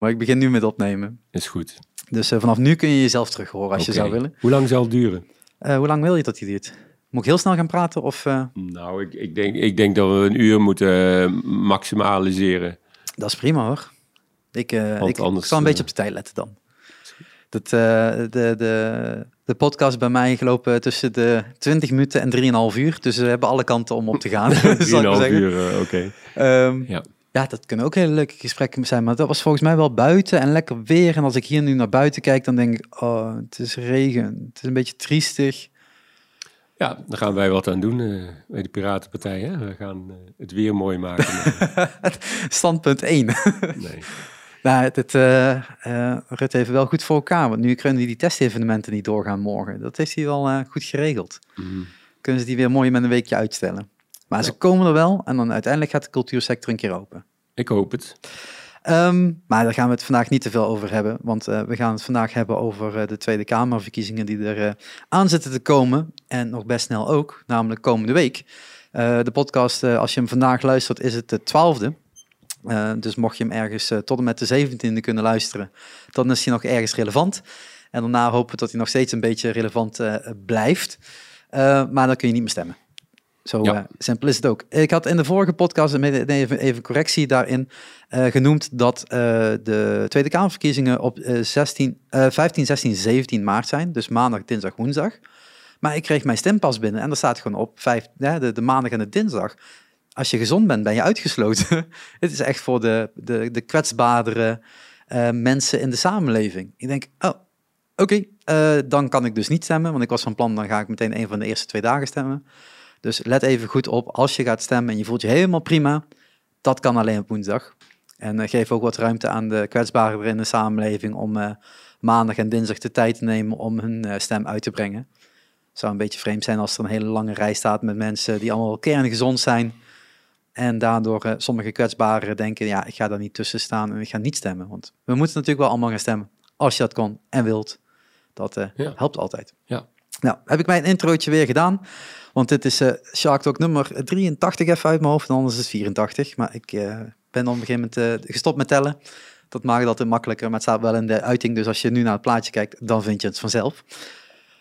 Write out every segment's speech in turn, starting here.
Maar ik begin nu met opnemen. Is goed. Dus uh, vanaf nu kun je jezelf terug horen als je zou willen. Hoe lang zal het duren? Uh, hoe lang wil je dat hij duurt? Moet ik heel snel gaan praten of... Uh... Nou, ik, ik, denk, ik denk dat we een uur moeten uh, maximaliseren. Dat is prima hoor. Ik, uh, ik, anders, ik zal een beetje op de tijd letten dan. Dat, de, de, de podcast bij mij gelopen tussen de 20 minuten en 3,5 uur. Dus we hebben alle kanten om op te gaan. 3,5 uur, oké. Okay. Um, ja. Ja, dat kunnen ook hele leuke gesprekken zijn. Maar dat was volgens mij wel buiten en lekker weer. En als ik hier nu naar buiten kijk, dan denk ik... Oh, het is regen. Het is een beetje triestig. Ja, daar gaan wij wat aan doen uh, bij de Piratenpartij. Hè? We gaan uh, het weer mooi maken. Standpunt 1. nee. Nou, het, uh, Rutte heeft wel goed voor elkaar. Want nu kunnen die testevenementen niet doorgaan morgen. Dat heeft hij wel goed geregeld. Mm. Kunnen ze die weer mooi met een weekje uitstellen. Maar ja. ze komen er wel. En dan uiteindelijk gaat de cultuursector een keer open. Ik hoop het. Um, maar daar gaan we het vandaag niet te veel over hebben. Want uh, we gaan het vandaag hebben over uh, de Tweede Kamerverkiezingen die er uh, aan zitten te komen. En nog best snel ook, namelijk komende week. de podcast, als je hem vandaag luistert, is het de twaalfde. Dus mocht je hem ergens tot en met de 17e kunnen luisteren, dan is hij nog ergens relevant. En daarna hopen we dat hij nog steeds een beetje relevant blijft. maar dan kun je niet meer stemmen. Zo Ja. simpel is het ook. Ik had in de vorige podcast, even, even correctie daarin, genoemd dat de Tweede Kamerverkiezingen op 16, 15, 16, 17 maart zijn. Dus maandag, dinsdag, woensdag. Maar ik kreeg mijn stempas binnen en er staat gewoon op, vijf, de, de maandag en de dinsdag als je gezond bent, ben je uitgesloten. Het is echt voor de, de, de kwetsbaardere mensen in de samenleving. Ik denk, oh, oké, okay, dan kan ik dus niet stemmen, want ik was van plan, dan ga ik meteen een van de eerste twee dagen stemmen. Dus let even goed op, als je gaat stemmen en je voelt je helemaal prima, dat kan alleen op woensdag. En uh, geef ook wat ruimte aan de kwetsbaren in de samenleving om maandag en dinsdag de tijd te nemen om hun stem uit te brengen. Het zou een beetje vreemd zijn als er een hele lange rij staat met mensen die allemaal kerngezond zijn. En daardoor uh, sommige kwetsbaren denken, ja, ik ga daar niet tussen staan en ik ga niet stemmen. Want we moeten natuurlijk wel allemaal gaan stemmen, als je dat kan en wilt. Dat Ja. helpt altijd. Ja. Nou, heb ik mijn introotje weer gedaan. Want dit is uh, Shark Talk nummer 83 even uit mijn hoofd, en anders is het 84. Maar ik uh, ben op een gegeven moment uh, gestopt met tellen. Dat maakt het altijd makkelijker, maar het staat wel in de uiting. Dus als je nu naar het plaatje kijkt, dan vind je het vanzelf.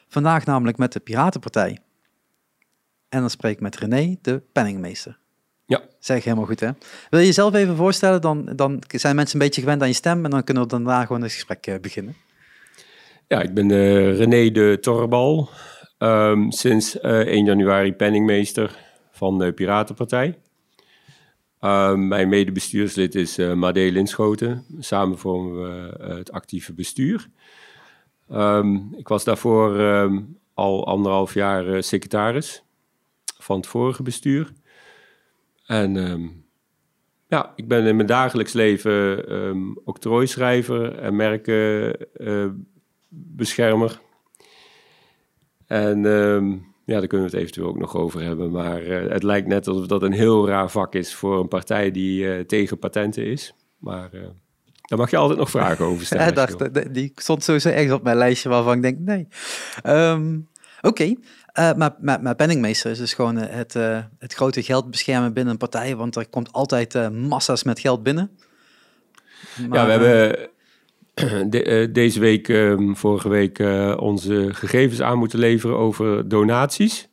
Vandaag namelijk met de Piratenpartij. En dan spreek ik met René, de penningmeester. Ja. Zeg helemaal goed, hè? Wil je jezelf even voorstellen? Dan, dan zijn mensen een beetje gewend aan je stem en dan kunnen we daarna gewoon het gesprek beginnen. Ja, ik ben uh, René de Torbal. Um, sinds uh, 1 januari penningmeester van de Piratenpartij. Um, mijn medebestuurslid is uh, Madee Linschoten. Samen vormen we het actieve bestuur. Um, ik was daarvoor al anderhalf jaar secretaris van het vorige bestuur. En ja, ik ben in mijn dagelijks leven octrooischrijver en merkenbeschermer. en um, ja, daar kunnen we het eventueel ook nog over hebben. Maar uh, het lijkt net alsof dat een heel raar vak is voor een partij die uh, tegen patenten is. Maar uh, daar mag je altijd nog vragen over stellen. ja, dacht, die stond sowieso ergens op mijn lijstje waarvan ik denk, nee. Oké. Okay. Uh, maar, maar, maar, penningmeester is dus gewoon het, uh, het grote geld beschermen binnen een partij, want er komt altijd uh, massa's met geld binnen. Maar, ja, we hebben de, deze week, um, vorige week, onze gegevens aan moeten leveren over donaties.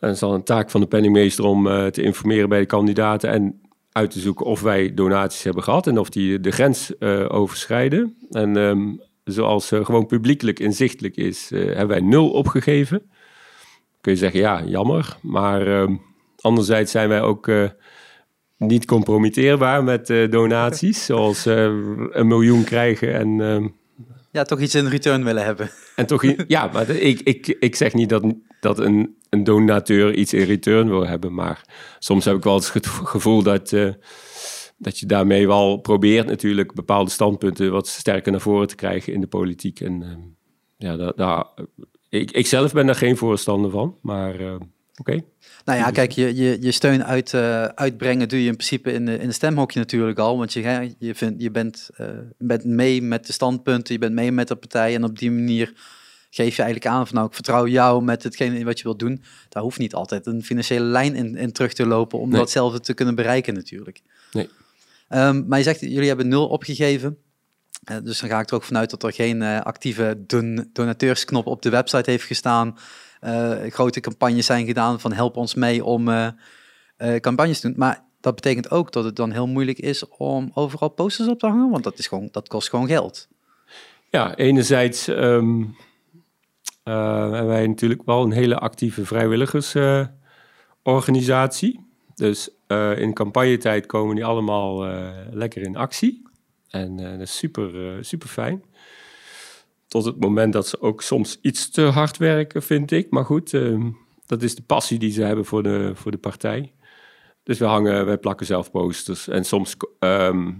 En het is al een taak van de penningmeester om te informeren bij de kandidaten en uit te zoeken of wij donaties hebben gehad en of die de grens overschrijden. En um, zoals gewoon publiekelijk inzichtelijk is, hebben wij nul opgegeven kun je zeggen, ja, jammer. Maar uh, anderzijds zijn wij ook uh, niet compromitteerbaar met uh, donaties, zoals eh, een miljoen krijgen en... ehm, ja, toch iets in return willen hebben. En toch, ja, maar ik, ik, ik zeg niet dat, dat een, een donateur iets in return wil hebben, maar soms heb ik wel eens het gevoel dat, uh, dat je daarmee wel probeert natuurlijk bepaalde standpunten wat sterker naar voren te krijgen in de politiek. En uh, ja, daar, daar, ik, ik zelf ben daar geen voorstander van, maar uh, oké. Okay. Nou ja, kijk, je, je, je steun uit, uh, uitbrengen doe je in principe in de, in de stemhokje natuurlijk al. Want je, je, vindt, je bent, uh, bent mee met de standpunten, je bent mee met de partij. En op die manier geef je eigenlijk aan van nou, ik vertrouw jou met hetgene wat je wilt doen. Daar hoeft niet altijd een financiële lijn in, in terug te lopen om nee. datzelfde te kunnen bereiken natuurlijk. Nee. Ehm, maar je zegt, jullie hebben nul opgegeven. Uh, dus dan ga ik er ook vanuit dat er geen actieve don donateursknop op de website heeft gestaan. Uh, grote campagnes zijn gedaan van help ons mee om campagnes te doen. Maar dat betekent ook dat het dan heel moeilijk is om overal posters op te hangen, want dat, is gewoon, dat kost gewoon geld. Ja, enerzijds um, hebben wij natuurlijk wel een hele actieve vrijwilligersorganisatie. dus in campagnetijd komen die allemaal lekker in actie. En dat is super, super fijn. Tot het moment dat ze ook soms iets te hard werken, vind ik. Maar goed, ehm, dat is de passie die ze hebben voor de, voor de partij. Dus we hangen, wij plakken zelf posters. En soms ehm,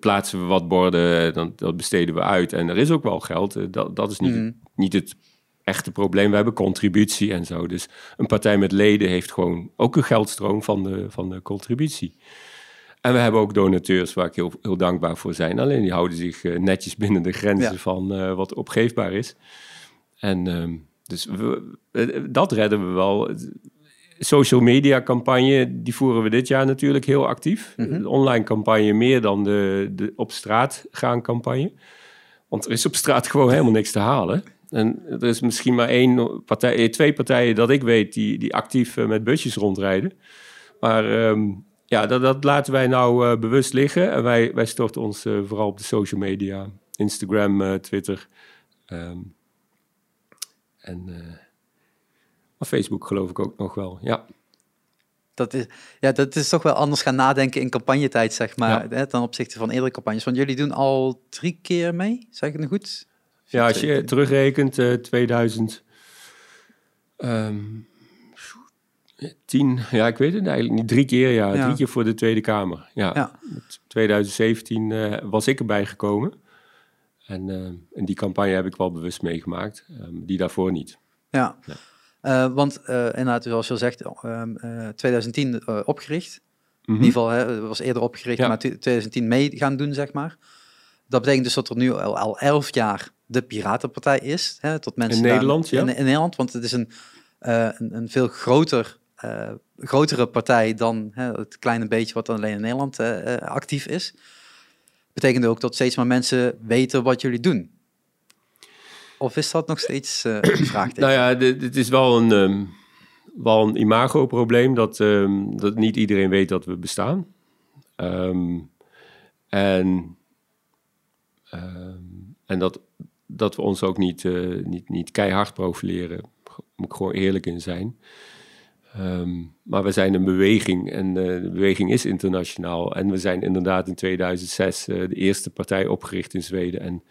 plaatsen we wat borden, dan, dat besteden we uit. En er is ook wel geld. Eh, dat, dat is niet, mm. niet het echte probleem. We hebben contributie en zo. Dus een partij met leden heeft gewoon ook een geldstroom van de, van de contributie. En we hebben ook donateurs waar ik heel, heel dankbaar voor zijn. Alleen die houden zich eh, netjes binnen de grenzen van uh, wat opgeefbaar is. En uh, dus we, dat redden we wel social media campagne, die voeren we dit jaar natuurlijk heel actief. De online campagne meer dan de, de op straat gaan campagne. Want er is op straat gewoon helemaal niks te halen. En er is misschien maar één partij, eh, twee partijen dat ik weet die, die actief eh, met busjes rondrijden. Maar ehm, ja, dat, dat, laten wij nou uh, bewust liggen. En wij, wij storten ons uh, vooral op de social media. Instagram, uh, Twitter. Um, en Facebook geloof ik ook nog wel, ja. Dat is, ja, dat is toch wel anders gaan nadenken in campagnetijd, zeg maar, hè, ten opzichte van eerdere campagnes. Want jullie doen al drie keer mee, zeg ik het goed? Ja, als je terugrekent, uh, 2000... Um, tien, ja, ik weet het eigenlijk niet. Drie keer, ja. Drie keer voor de Tweede Kamer. Ja. ja. 2017 uh, was ik erbij gekomen. En, uh, en die campagne heb ik wel bewust meegemaakt. Um, die daarvoor niet. Ja. ja. Uh, want inderdaad, zoals je al zegt, um, uh, 2010 opgericht. In mhm. ieder geval, hè, was eerder opgericht, maar 2010 mee gaan doen, zeg maar. Dat betekent dus dat er nu al, al elf jaar de Piratenpartij is. Hè, tot mensen in Nederland, ja. In, in, Nederland, want het is een, een, een, veel groter, grotere partij dan hè, het kleine beetje wat alleen in Nederland actief is. Betekent ook dat steeds maar mensen weten wat jullie doen. Of is dat nog steeds een vraag? nou ja, het is wel een, um, wel een imago-probleem dat, um, dat niet iedereen weet dat we bestaan. Um, en en dat, dat we ons ook niet, uh, niet, niet keihard profileren. Moet ik gewoon eerlijk in zijn. Maar we zijn een beweging en uh, de beweging is internationaal. En we zijn inderdaad in 2006 de eerste partij opgericht in Zweden. En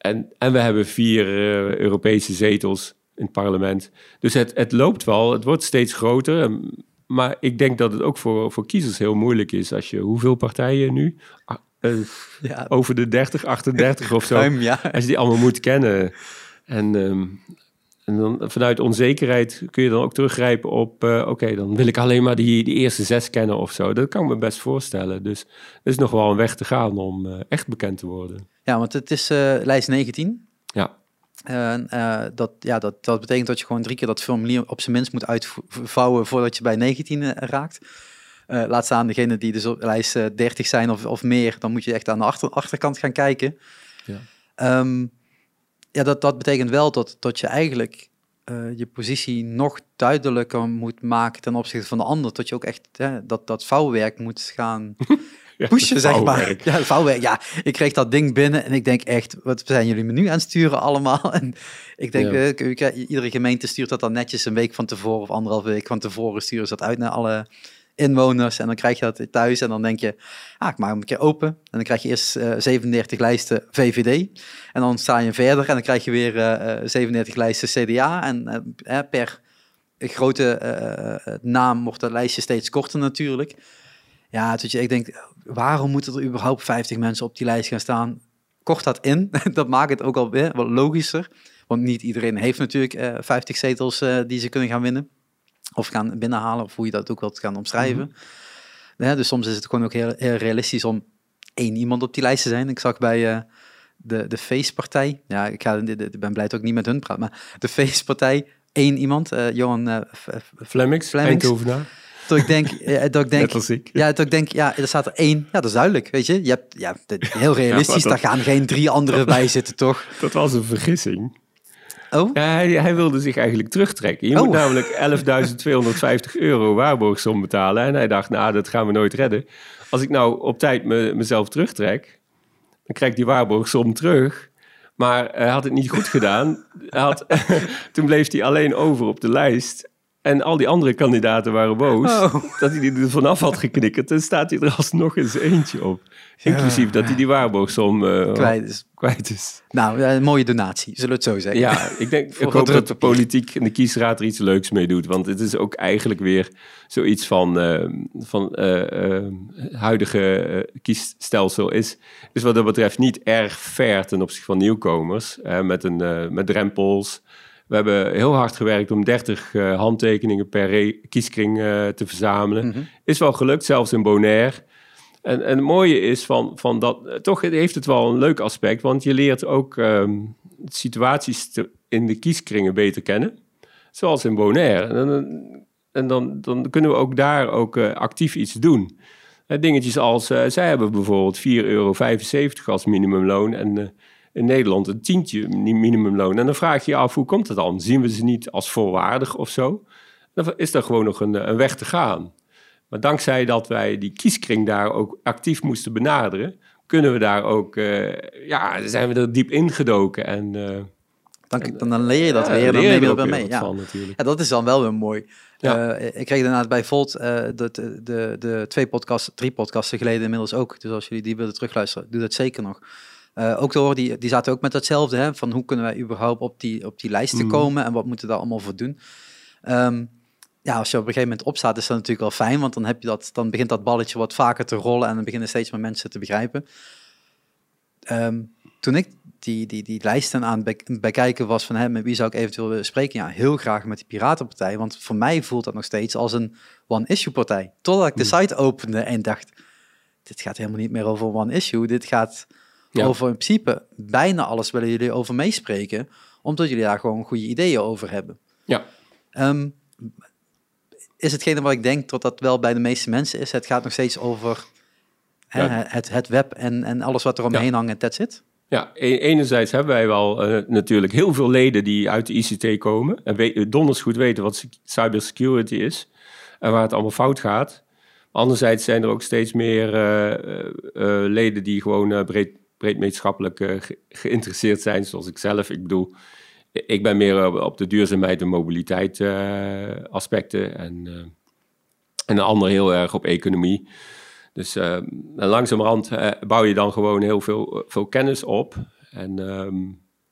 en, en we hebben vier uh, Europese zetels in het parlement. Dus het, het loopt wel, het wordt steeds groter. Ehm, maar ik denk dat het ook voor, voor kiezers heel moeilijk is als je hoeveel partijen nu? Uh, ja. Over de 30, 38 of zo. Ruim, ja. Als je die allemaal moet kennen. En, um, en dan vanuit onzekerheid kun je dan ook teruggrijpen op... Uh, oké, dan wil ik alleen maar die, die eerste zes kennen of zo. Dat kan ik me best voorstellen. Dus er is nog wel een weg te gaan om uh, echt bekend te worden. Ja, want het is uh, lijst 19. Ja. Dat, ja, dat, dat betekent dat je gewoon drie keer dat formulier op zijn minst moet uitvouwen voordat je bij 19 uh, raakt. laat staan degene die dus op lijst 30 zijn of, of meer, dan moet je echt aan de achter, achterkant gaan kijken. Ja, um, ja dat, dat betekent wel dat, dat je eigenlijk je positie nog duidelijker moet maken ten opzichte van de ander. Dat je ook echt hè, dat, dat vouwwerk moet gaan pushen, zeg maar. Ja, vouwwerk. Ja, ik kreeg dat ding binnen en ik denk echt, wat zijn jullie me nu aan het sturen allemaal? En ik denk, ja. uh, iedere gemeente stuurt dat dan netjes een week van tevoren of anderhalve week van tevoren sturen ze dat uit naar alle inwoners en dan krijg je dat thuis en dan denk je, ah, ik maak hem een keer open en dan krijg je eerst uh, eh, 37 lijsten VVD en dan sta je verder en dan krijg je weer uh, eh, 37 lijsten CDA en per grote naam wordt dat lijstje steeds korter natuurlijk. Ja, dus ik denk, waarom moeten er überhaupt 50 mensen op die lijst gaan staan? Kort dat in, dat maakt het ook al weer wat logischer. Want niet iedereen heeft natuurlijk uh, eh, 50 zetels die ze kunnen gaan winnen. Of gaan binnenhalen, of hoe je dat ook wilt gaan omschrijven. Mm ja, dus soms is het gewoon ook heel, heel, realistisch om één iemand op die lijst te zijn. Ik zag bij uh, de, de Feestpartij, ja, ik, ga, ik ben blij dat ik niet met hun praat, maar de Feestpartij, één iemand, Johan Flemmings, Flemmings. dat ik denk, eh, dat ik denk, ja, dat ik denk, ja, er staat er één. Ja, dat is duidelijk, weet je. Je hebt, ja, heel realistisch, dat- daar gaan geen drie anderen bij zitten, toch? Dat was een vergissing. Oh, Ja, hij, hij wilde zich eigenlijk terugtrekken. Je Oh. moet namelijk 11.250 euro waarborgsom betalen. En hij dacht, nou, dat gaan we nooit redden. Als ik nou op tijd me, mezelf terugtrek, dan krijg ik die waarborgsom terug. Maar hij had het niet goed gedaan. Hij had, toen bleef hij alleen over op de lijst. En al die andere kandidaten waren boos. Oh. Dat hij er vanaf had geknikkerd. Dan staat hij er alsnog eens eentje op. Inclusief dat hij die waarborgsom eh, kwijt is. kwijt is. Nou, een mooie donatie, zullen we het zo zeggen. Ja, ik denk ik hoop dat de politiek en de kiesraad er iets leuks mee doet. Want het is ook eigenlijk weer zoiets van, eh, van eh, eh, huidige eh, kiesstelsel is, is wat dat betreft niet erg ver ten opzichte van nieuwkomers. eh, met, een, eh, met drempels. We hebben heel hard gewerkt om 30 eh, handtekeningen per kieskring eh, te verzamelen. Mhm. Is wel gelukt, zelfs in Bonaire. En, en het mooie is van, van dat, eh, toch heeft het wel een leuk aspect, want je leert ook ehm, situaties te- in de kieskringen beter kennen, zoals in Bonaire. En, dan- en dan, dan kunnen we ook daar ook actief iets doen. Dingetjes als, zij hebben bijvoorbeeld 4,75 euro als minimumloon en in Nederland een tientje mi- minimumloon. En dan vraag je je af, hoe komt dat dan? Zien we ze niet als volwaardig of zo? Dan is er gewoon nog een, een weg te gaan. Maar dankzij dat wij die kieskring daar ook actief moesten benaderen, kunnen we daar ook, eh, ja, zijn we er diep ingedoken. En eh, Dan, dan, dan leer je dat ja, weer, dan leer je neem je er dat weer mee. Ja. van ja, dat is dan wel weer mooi. Ja. Eh, ik kreeg inderdaad bij Volt eh, de, de, de, de twee podcasts, drie podcasten geleden inmiddels ook. Dus als jullie die willen terugluisteren, doe dat zeker nog. Eh, ook door, die, die zaten ook met hetzelfde, hè, van hoe kunnen wij überhaupt op die, op die lijst te Mhm. komen en wat moeten we daar allemaal voor doen. Ehm, ja, als je op een gegeven moment opstaat, is dat natuurlijk wel fijn, want dan, heb je dat, dan begint dat balletje wat vaker te rollen en dan beginnen steeds meer mensen te begrijpen. Ehm, toen ik die, die, die lijsten aan het bekijken was van hè, met wie zou ik eventueel willen spreken, ja, heel graag met die Piratenpartij, want voor mij voelt dat nog steeds als een one-issue partij. Totdat ik de Hmm. site opende en dacht, dit gaat helemaal niet meer over one-issue, dit gaat Ja. over in principe bijna alles willen jullie over meespreken, omdat jullie daar gewoon goede ideeën over hebben. Ja. Ehm, is hetgene wat ik denk dat dat wel bij de meeste mensen is. Het gaat nog steeds over hè, Ja. het, het web en, en alles wat er omheen hangt en that's it. Ja, e- enerzijds hebben wij wel eh, natuurlijk heel veel leden die uit de ICT komen. En we, donders goed weten wat sec- cybersecurity is en waar het allemaal fout gaat. Anderzijds zijn er ook steeds meer eh, eh, leden die gewoon breed, breed maatschappelijk eh, ge- geïnteresseerd zijn, zoals ik zelf. Ik bedoel, ik ben meer op- op de duurzaamheid en mobiliteit eh, aspecten en, eh, en de ander heel erg op economie. Dus eh, langzamerhand eh, bouw je dan gewoon heel veel, veel kennis op. En ehm,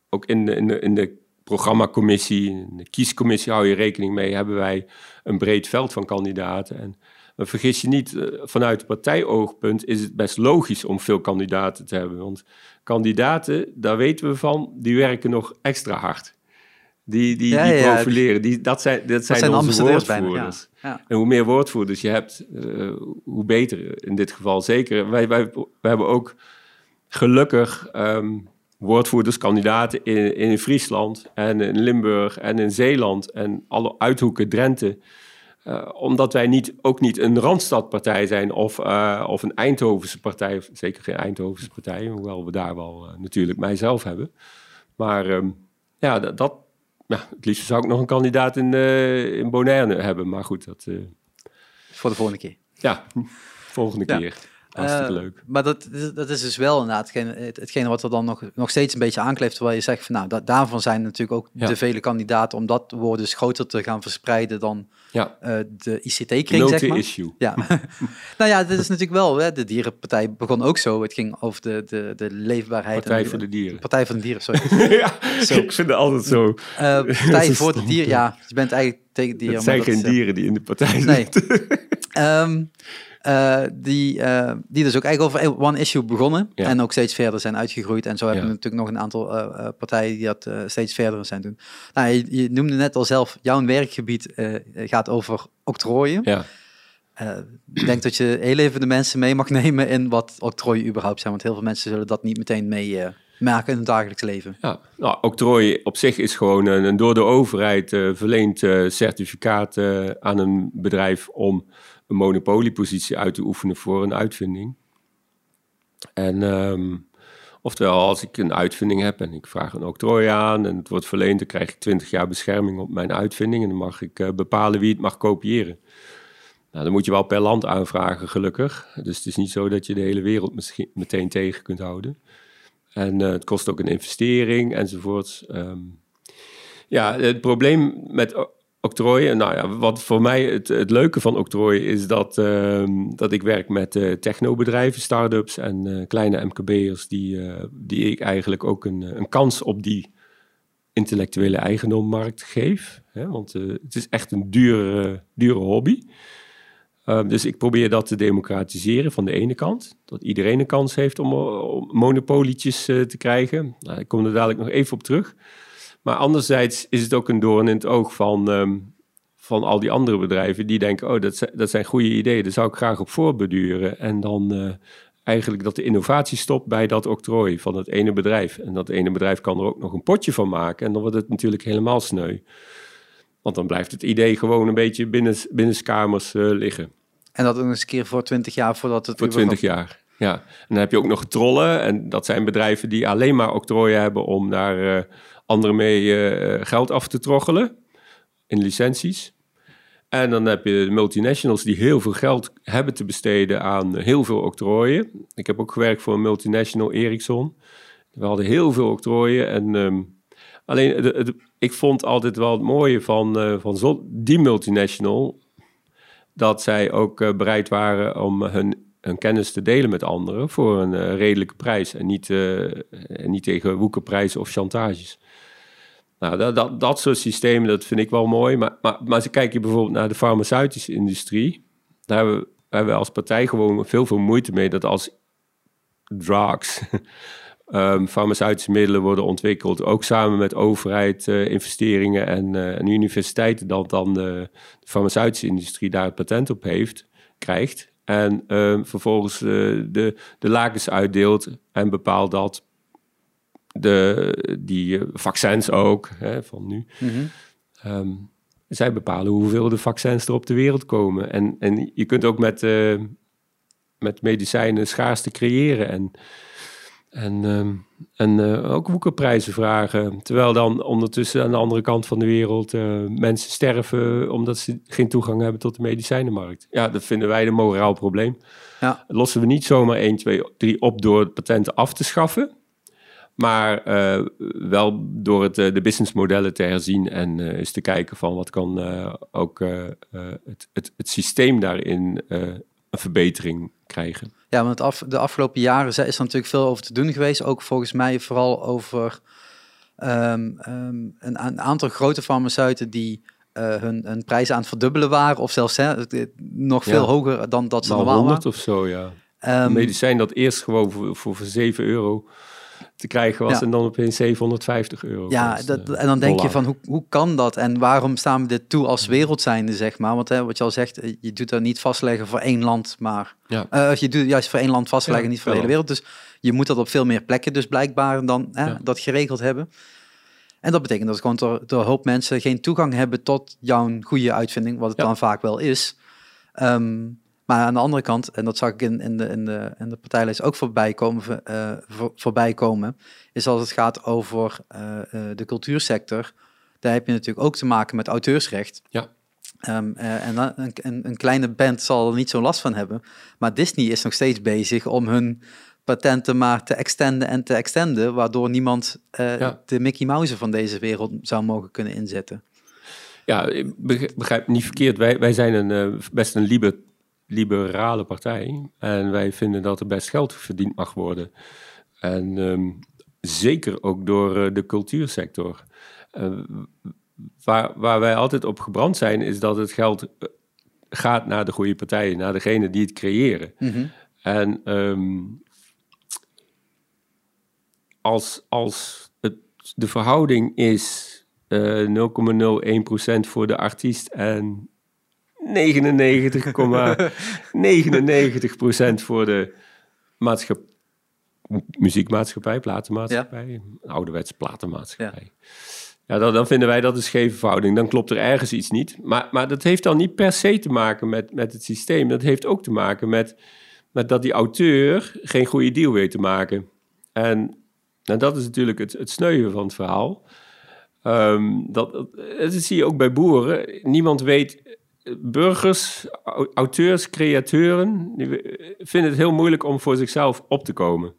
ook in de, in, de, in de programmacommissie, de kiescommissie hou je rekening mee, hebben wij een breed veld van kandidaten. En maar vergis je niet, eh, vanuit partijoogpunt is het best logisch om veel kandidaten te hebben. Want kandidaten, daar weten we van, die werken nog extra hard. Die, die, Ja, die ja. profileren, die, dat zijn, dat Dat zijn, zijn onze ambassadeurs bijna. Ja. woordvoerders. Ja. En hoe meer woordvoerders je hebt, eh, hoe beter in dit geval. Zeker, wij, wij, wij hebben ook gelukkig ehm woordvoerders, kandidaten in, in Friesland en in Limburg en in Zeeland en alle uithoeken, Drenthe. Eh, omdat wij niet, ook niet een Randstadpartij zijn of, eh, of een Eindhovense partij, of zeker geen Eindhovense partij, hoewel we daar wel eh, natuurlijk mijzelf hebben. Maar ehm, ja, dat, dat ja, het liefst zou ik nog een kandidaat in, in Bonaire hebben. Maar goed, dat, Voor de volgende keer. ja, volgende Ja. keer. Hartstikke Eh, leuk. Maar dat, dat is dus wel inderdaad hetgene, het- hetgene wat er dan nog, nog steeds een beetje aankleeft. Terwijl je zegt van nou, dat, daarvan zijn natuurlijk ook Ja. de vele kandidaten om dat woord dus groter te gaan verspreiden dan Ja, eh, de ICT-kring, zeg maar. issue. Ja, nou ja, dit is natuurlijk wel, hè, de dierenpartij begon ook zo. Het ging over de, de, de leefbaarheid. Partij en voor de dieren. Partij voor de dieren, sorry. ja, Zo. ik vind het altijd zo. Eh, partij voor de dieren, ja, je bent eigenlijk tegen dieren. Het zijn dat geen dieren die in de partij Nee. zitten. Ehm, eh, die, eh, die dus ook eigenlijk over One Issue begonnen. Ja. En ook steeds verder zijn uitgegroeid. En zo hebben Ja. we natuurlijk nog een aantal eh, partijen die dat steeds verder zijn doen. Nou, je, je noemde net al zelf, jouw werkgebied gaat over octrooien. Ja, ik denk dat je heel even de mensen mee mag nemen in wat octrooien überhaupt zijn. Want heel veel mensen zullen dat niet meteen mee, merken in het dagelijks leven. Ja, nou, octrooi op zich is gewoon een, een door de overheid uh, verleend uh, certificaat uh, aan een bedrijf om een monopoliepositie uit te oefenen voor een uitvinding. En um, oftewel, als ik een uitvinding heb en ik vraag een octrooi aan en het wordt verleend, dan krijg ik 20 jaar bescherming op mijn uitvinding en dan mag ik bepalen wie het mag kopiëren. Nou, dan moet je wel per land aanvragen, gelukkig. Dus het is niet zo dat je de hele wereld misschien meteen tegen kunt houden. En uh, het kost ook een investering enzovoorts. Um, ja, het probleem met octrooien, nou ja, wat voor mij het, leuke van octrooien is dat, um, dat ik werk met uh, technobedrijven, start-ups en uh, kleine MKB'ers die, die ik eigenlijk ook een, een kans op die intellectuele eigendommarkt geef. Hè, want het is echt een dure, dure hobby. Ehm, dus ik probeer dat te democratiseren van de ene kant. Dat iedereen een kans heeft om, om monopolietjes te krijgen. Nou, ik kom er dadelijk nog even op terug. Maar anderzijds is het ook een doorn in het oog van, um, van al die andere bedrijven. Die denken, oh, dat, dat zijn goede ideeën. Daar zou ik graag op voorbeduren. En dan uh, eigenlijk dat de innovatie stopt bij dat octrooi van het ene bedrijf. En dat ene bedrijf kan er ook nog een potje van maken. En dan wordt het natuurlijk helemaal sneu. Want dan blijft het idee gewoon een beetje binnen, binnenskamers uh, liggen. En dat nog eens een keer voor 20 jaar voordat het... Voor 20 jaar, ja. En dan heb je ook nog trollen. En dat zijn bedrijven die alleen maar octrooien hebben om daar uh, anderen mee uh, geld af te troggelen. In licenties. En dan heb je de multinationals die heel veel geld hebben te besteden aan heel veel octrooien. Ik heb ook gewerkt voor een multinational, Ericsson. We hadden heel veel octrooien. En um, alleen, ik vond altijd wel het mooie van, uh, van die multinational dat zij ook uh, bereid waren om hun, hun, kennis te delen met anderen voor een redelijke prijs en niet, niet tegen woekerprijs of chantages. Nou, dat, dat, dat soort systemen, dat vind ik wel mooi. Maar, maar, maar als kijk je bijvoorbeeld naar de farmaceutische industrie, daar hebben we, hebben als partij gewoon veel, veel moeite mee dat als drugs um, farmaceutische middelen worden ontwikkeld, ook samen met overheid, uh, investeringen en, uh, en, universiteiten, dat dan de, farmaceutische industrie daar het patent op heeft, krijgt. En um, vervolgens uh, de, de lakens uitdeelt en bepaalt dat de, die vaccins ook, hè, van nu. Mm -hmm. um, zij bepalen hoeveel de vaccins er op de wereld komen. En, en je kunt ook met, met medicijnen schaarste creëren. En en, uh, en uh, ook woekerprijzen vragen. Terwijl dan ondertussen aan de andere kant van de wereld uh, mensen sterven omdat ze geen toegang hebben tot de medicijnenmarkt. Ja, dat vinden wij een moraal probleem. Ja. Dat lossen we niet zomaar 1, 2, 3 op door patenten af te schaffen. Maar uh, wel door het, de businessmodellen te herzien en uh, eens te kijken van wat kan uh, ook het, het, het systeem daarin een verbetering krijgen. Ja, want af, de afgelopen jaren is er natuurlijk veel over te doen geweest. Ook volgens mij vooral over um, um, een, een, aantal grote farmaceuten die hun, hun prijzen aan het verdubbelen waren. Of zelfs hè, nog veel ja. hoger dan dat ze normaal 100 of zo, ja. Um, medicijn dat eerst gewoon voor, voor, voor 7 euro te krijgen was ja. en dan opeens 750 euro. Ja, dat, en dan denk dollar. je van hoe, hoe kan dat en waarom staan we dit toe als wereld zijnde, zeg maar? Want hè, wat je al zegt, je doet dat niet vastleggen voor één land, maar ja. uh, je doet juist voor één land vastleggen, ja, niet voor de hele wereld. Dus je moet dat op veel meer plekken dus blijkbaar dan hè, dat geregeld hebben. En dat betekent dat gewoon door, door hoop mensen geen toegang hebben tot jouw goede uitvinding, wat het dan vaak wel is. Um, maar aan de andere kant, en dat zag ik in, in, de, in, de, in de partijlijst ook voorbij komen, uh, voor, voorbij komen, is als het gaat over uh, uh, de cultuursector. Daar heb je natuurlijk ook te maken met auteursrecht. Ja. Um, en een, een, een, kleine band zal er niet zo last van hebben. Maar Disney is nog steeds bezig om hun patenten maar te extenden en te extenden, waardoor niemand ja. de Mickey Mouse van deze wereld zou mogen kunnen inzetten. Ja, ik begrijp niet verkeerd. Wij, wij zijn een, best een liber liberale partij. En wij vinden dat er best geld verdiend mag worden. En um, zeker ook door uh, de cultuursector. Uh, waar, waar wij altijd op gebrand zijn, is dat het geld eh, gaat naar de goede partijen, naar degene die het creëren. Mm -hmm. En um, als, als het, de verhouding is uh, 0,01% voor de artiest en 99,99% voor de maatschappij. muziekmaatschappij, platenmaatschappij, een ouderwetse platenmaatschappij. Ja, dan, dan, vinden wij dat een scheve verhouding. Dan klopt er ergens iets niet. Maar, maar dat heeft dan niet per se te maken met, met het systeem. Dat heeft ook te maken met, met dat die auteur geen goede deal weet te maken. En, en dat is natuurlijk het, het sneuwen van het verhaal. Um, dat, dat, zie je ook bij boeren. Niemand weet burgers, auteurs, createuren, die vinden het heel moeilijk om voor zichzelf op te komen.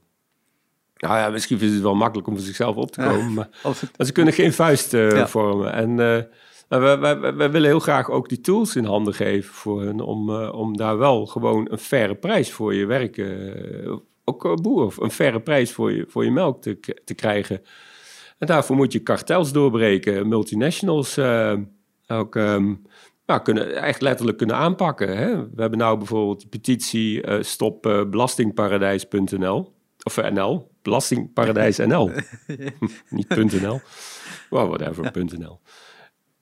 Nou ja, misschien ze het wel makkelijk om voor zichzelf op te komen, maar, ze kunnen geen vuist uh, vormen. En uh, we, we, willen heel graag ook die tools in handen geven voor hen, om, uh, om daar wel gewoon een faire prijs voor je werk, ook boer, een faire prijs voor je, voor je melk te, te krijgen. En daarvoor moet je kartels doorbreken, multinationals ook... Um, nou, kunnen, echt letterlijk kunnen aanpakken. Hè? We hebben nou bijvoorbeeld de petitie uh, stop uh, belastingparadijs.nl. Of uh, NL, belastingparadijs NL. Niet .nl. Well, whatever, .nl.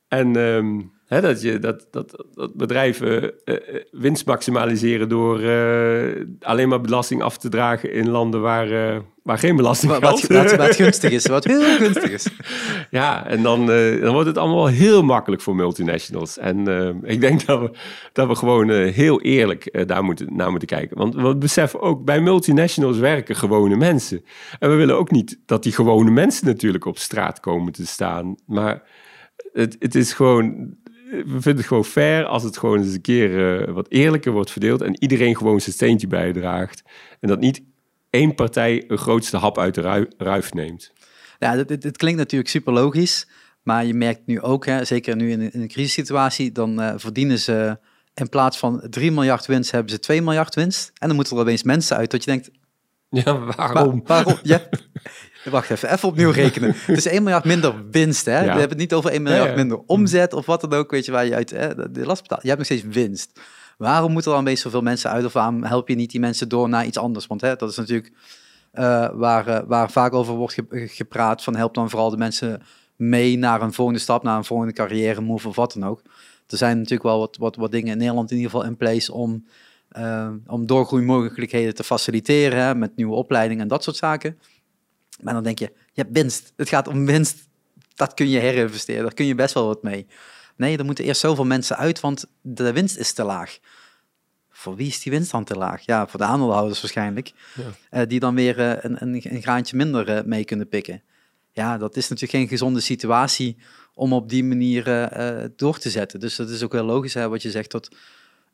En um, Dat, je, dat, dat, dat bedrijven uh, winst maximaliseren door uh, alleen maar belasting af te dragen in landen waar, uh, waar geen belasting wat, wat, wat, wat, gunstig is, wat heel gunstig is. ja, en dan, dan wordt het allemaal heel makkelijk voor multinationals. En ik denk dat we, dat we gewoon heel eerlijk daar moeten, naar moeten kijken. Want we beseffen ook, bij multinationals werken gewone mensen. En we willen ook niet dat die gewone mensen natuurlijk op straat komen te staan. Maar het, het is gewoon we vinden het gewoon fair als het gewoon eens een keer uh, wat eerlijker wordt verdeeld en iedereen gewoon zijn steentje bijdraagt. En dat niet één partij een grootste hap uit de ruif neemt. Ja, het, het, klinkt natuurlijk super logisch, maar je merkt nu ook, hè, zeker nu in, in een crisissituatie, dan uh, verdienen ze in plaats van 3 miljard winst, hebben ze 2 miljard winst. En dan moeten er opeens mensen uit dat je denkt, ja, waarom? waarom? Ja, Wacht even, even opnieuw rekenen. Het is 1 miljard minder winst, hè? We hebben het niet over 1 miljard minder omzet of wat dan ook, weet je, waar je uit hè, de last betaalt. Je hebt nog steeds winst. Waarom moeten er dan beetje zoveel mensen uit of waarom help je niet die mensen door naar iets anders? Want hè, dat is natuurlijk uh, waar, uh, waar vaak over wordt gepraat van help dan vooral de mensen mee naar een volgende stap, naar een volgende carrière move of wat dan ook. Er zijn natuurlijk wel wat, wat, wat dingen in Nederland in ieder geval in place om, uh, om doorgroeimogelijkheden te faciliteren hè, met nieuwe opleidingen en dat soort zaken. Maar dan denk je, je hebt winst. Het gaat om winst. Dat kun je herinvesteren. Daar kun je best wel wat mee. Nee, er moeten eerst zoveel mensen uit, want de winst is te laag. Voor wie is die winst dan te laag? Ja, voor de aandeelhouders waarschijnlijk. Ja. Uh, die dan weer uh, een, een, een, graantje minder uh, mee kunnen pikken. Ja, dat is natuurlijk geen gezonde situatie om op die manier door te zetten. Dus dat is ook heel logisch hè, wat je zegt. Dat,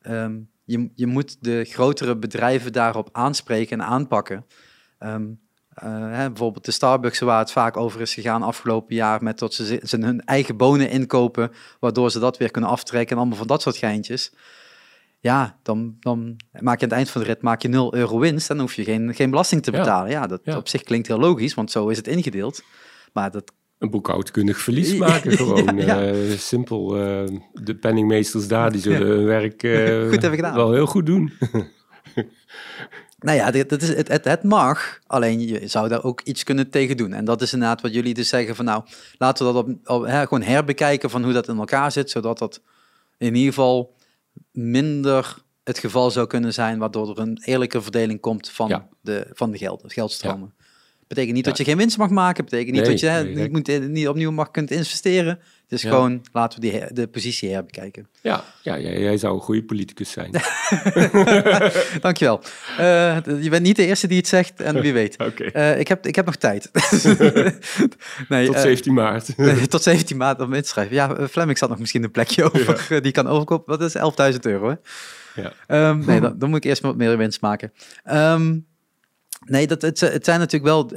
um, je, je moet de grotere bedrijven daarop aanspreken en aanpakken. Um, uh, hè, bijvoorbeeld de Starbucks, waar het vaak over is gegaan afgelopen jaar, met dat ze, ze hun eigen bonen inkopen, waardoor ze dat weer kunnen aftrekken en allemaal van dat soort geintjes. Ja, dan, dan maak je aan het eind van de rit maak je 0 euro winst en dan hoef je geen, geen belasting te betalen. Ja, dat op zich klinkt heel logisch, want zo is het ingedeeld. Maar dat een boekhoudkundig verlies maken gewoon. Ja, uh, simpel. Uh, de penningmeesters daar, die zullen hun werk uh, goed gedaan. wel heel goed doen. Nou ja, dit, is, het, het, het, mag, alleen je zou daar ook iets kunnen tegen doen. En dat is inderdaad wat jullie dus zeggen van nou, laten we dat op, op hè, gewoon herbekijken van hoe dat in elkaar zit, zodat dat in ieder geval minder het geval zou kunnen zijn, waardoor er een eerlijke verdeling komt van, de, van de geld, geldstromen. Betekent niet dat je geen winst mag maken, betekent niet dat je nee, niet, moet, niet opnieuw mag kunt investeren. Is gewoon, laten we die de positie herbekijken. Ja, ja jij, jij, zou een goede politicus zijn. Dankjewel. Uh, je bent niet de eerste die het zegt en wie weet. okay. uh, ik, heb, ik heb nog tijd. nee, tot 17 uh, maart. tot 17 maart om inschrijven. Ja, Flemming zat nog misschien een plekje over. Ja. die kan overkopen. Wat is 11.000 euro, hè? Ja. Um, nee, dan, dan, moet ik eerst wat meer winst maken. Um, Nee, dat, het, het zijn natuurlijk wel